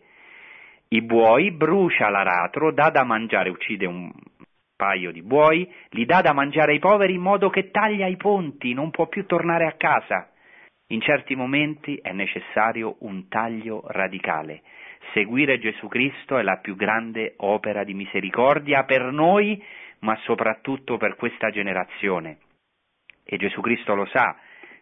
i buoi, brucia l'aratro, dà da mangiare, uccide un paio di buoi, li dà da mangiare ai poveri in modo che taglia i ponti, non può più tornare a casa. In certi momenti è necessario un taglio radicale. Seguire Gesù Cristo è la più grande opera di misericordia per noi, ma soprattutto per questa generazione. E Gesù Cristo lo sa,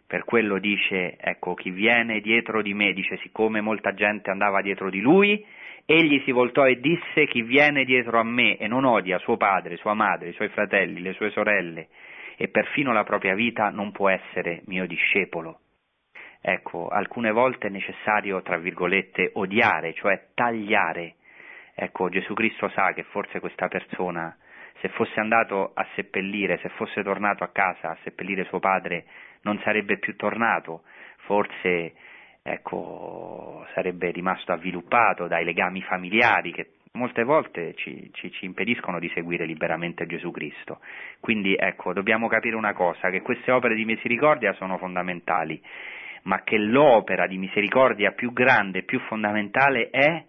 per quello dice, ecco, chi viene dietro di me, dice, siccome molta gente andava dietro di lui, egli si voltò e disse, chi viene dietro a me e non odia suo padre, sua madre, i suoi fratelli, le sue sorelle e perfino la propria vita, non può essere mio discepolo. Ecco, alcune volte è necessario, tra virgolette, odiare, cioè tagliare. Ecco, Gesù Cristo sa che forse questa persona, se fosse andato a seppellire, se fosse tornato a casa a seppellire suo padre, non sarebbe più tornato, forse ecco, sarebbe rimasto avviluppato dai legami familiari che molte volte ci, ci, ci, impediscono di seguire liberamente Gesù Cristo. Quindi ecco, dobbiamo capire una cosa, che queste opere di misericordia sono fondamentali ma che l'opera di misericordia più grande più fondamentale è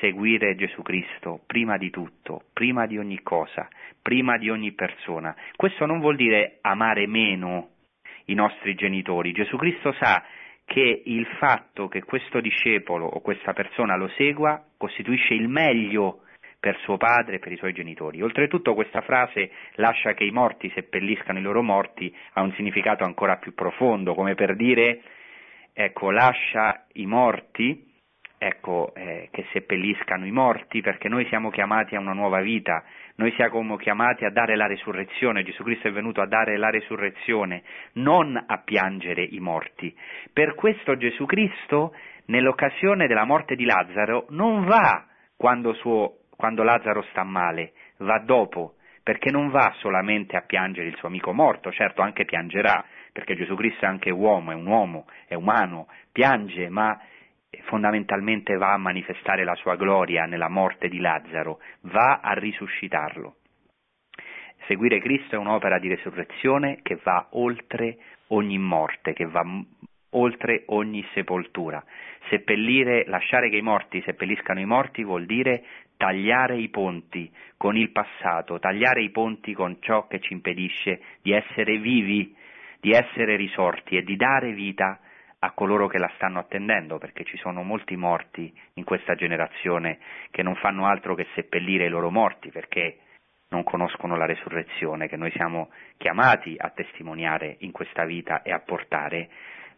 seguire Gesù Cristo prima di tutto, prima di ogni cosa, prima di ogni persona. Questo non vuol dire amare meno i nostri genitori. Gesù Cristo sa che il fatto che questo discepolo o questa persona lo segua costituisce il meglio per suo padre e per i suoi genitori. Oltretutto questa frase lascia che i morti seppelliscano i loro morti ha un significato ancora più profondo, come per dire ecco, lascia i morti, ecco, eh, che seppelliscano i morti, perché noi siamo chiamati a una nuova vita, noi siamo chiamati a dare la resurrezione, Gesù Cristo è venuto a dare la resurrezione, non a piangere i morti. Per questo Gesù Cristo, nell'occasione della morte di Lazzaro, non va quando, suo, quando Lazzaro sta male, va dopo, perché non va solamente a piangere il suo amico morto, certo anche piangerà, perché Gesù Cristo è anche uomo, è un uomo, è umano, piange, ma fondamentalmente va a manifestare la sua gloria nella morte di Lazzaro, va a risuscitarlo. Seguire Cristo è un'opera di resurrezione che va oltre ogni morte, che va oltre ogni sepoltura. Seppellire, lasciare che i morti seppelliscano i morti vuol dire tagliare i ponti con il passato, tagliare i ponti con ciò che ci impedisce di essere vivi di essere risorti e di dare vita a coloro che la stanno attendendo, perché ci sono molti morti in questa generazione che non fanno altro che seppellire i loro morti, perché non conoscono la resurrezione che noi siamo chiamati a testimoniare in questa vita e a portare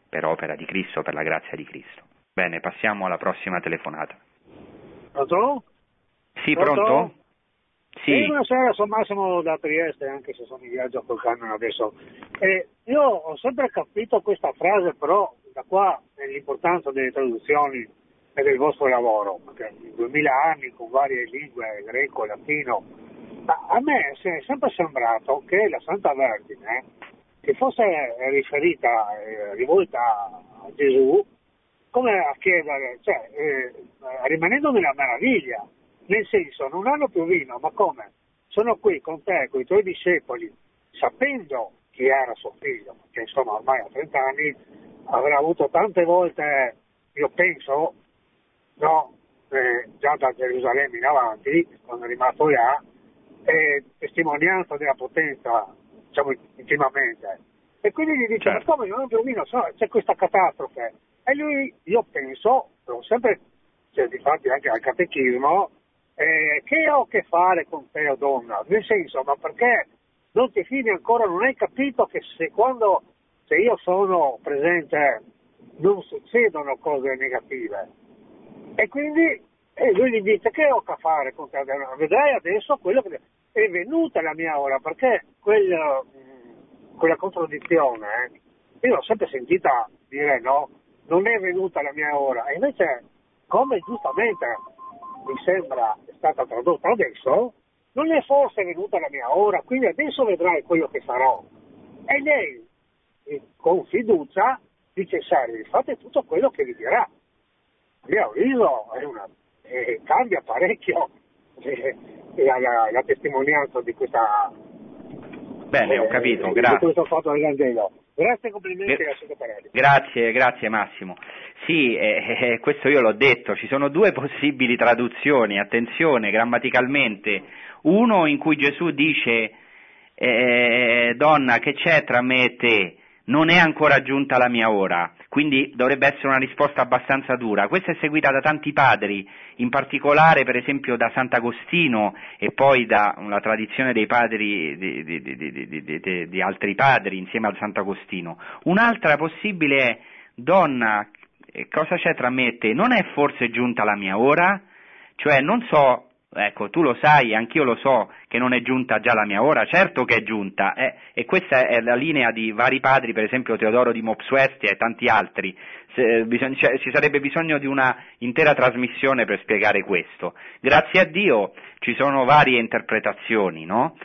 per opera di Cristo, per la grazia di Cristo. Bene, passiamo alla prossima telefonata. Pronto? Sì, pronto? pronto? Sì. sì. buonasera, sono Massimo da Trieste, anche se sono in viaggio col camion adesso. Eh, io ho sempre capito questa frase, però da qua è l'importanza delle traduzioni e del vostro lavoro, perché in 2000 anni con varie lingue, greco, latino, ma a me è sempre sembrato che la Santa Vergine, che fosse riferita, eh, rivolta a Gesù, come a chiedere, cioè, eh, rimanendo nella meraviglia, nel senso, non hanno più vino, ma come? Sono qui con te, con i tuoi discepoli, sapendo chi era suo figlio, che insomma ormai a 30 anni avrà avuto tante volte, io penso, no, eh, già da Gerusalemme in avanti, quando è rimasto là, eh, testimonianza della potenza, diciamo intimamente. E quindi gli dice, certo. ma come non più vino, c'è questa catastrofe. E lui, io penso, l'ho sempre, cioè, di fatti anche al catechismo, eh, che ho a che fare con te o donna? Nel senso, ma perché non ti fidi ancora, non hai capito che se quando se io sono presente non succedono cose negative. E quindi e lui gli dice che ho a fare con te? Vedrai adesso quello che è venuta la mia ora, perché quella, quella contraddizione, eh, io l'ho sempre sentita dire no, non è venuta la mia ora, e invece come giustamente mi sembra è stata tradotta adesso, non è forse venuta la mia ora, quindi adesso vedrai quello che farò. E lei, con fiducia, dice, sai, fate tutto quello che vi dirà. A mio avviso una, eh, cambia parecchio eh, la, la, la, testimonianza di questa... Bene, ho capito, eh, grazie. Di questo fatto del Vangelo. Grazie, complimenti Gra- Grazie, grazie Massimo. Sì, eh, eh, questo io l'ho detto, ci sono due possibili traduzioni, attenzione, grammaticalmente. Uno in cui Gesù dice, eh, donna, che c'è tra me e te? Non è ancora giunta la mia ora, quindi dovrebbe essere una risposta abbastanza dura. Questa è seguita da tanti padri, in particolare per esempio da Sant'Agostino e poi dalla tradizione dei padri, di, di, di, di altri padri insieme al Sant'Agostino. Un'altra possibile è, donna, cosa c'è tra me e te? Non è forse giunta la mia ora? Cioè non so Ecco, tu lo sai, anch'io lo so che non è giunta già la mia ora, certo che è giunta, eh, e questa è la linea di vari padri, per esempio Teodoro di Mopsuestia e tanti altri. Se, bisogna, cioè, ci sarebbe bisogno di una intera trasmissione per spiegare questo. Grazie a Dio ci sono varie interpretazioni, no?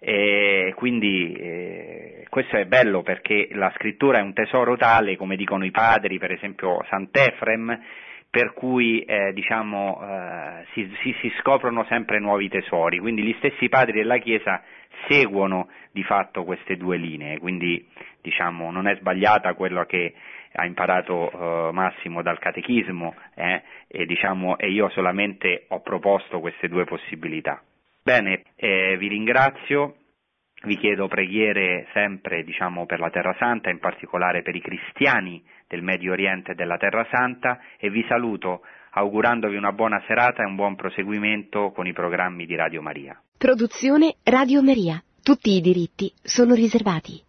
E quindi eh, questo è bello perché la scrittura è un tesoro tale, come dicono i padri, per esempio Sant'Efrem, per cui eh, diciamo, eh, si, si, si, scoprono sempre nuovi tesori, quindi gli stessi padri della Chiesa seguono di fatto queste due linee, quindi diciamo, non è sbagliata quello che ha imparato eh, Massimo dal catechismo eh, e, diciamo, e, io solamente ho proposto queste due possibilità. Bene, eh, vi ringrazio. Vi chiedo preghiere sempre diciamo, per la Terra Santa, in particolare per i cristiani del Medio Oriente e della Terra Santa e vi saluto augurandovi una buona serata e un buon proseguimento con i programmi di Radio Maria. Produzione Radio Maria. Tutti i diritti sono riservati.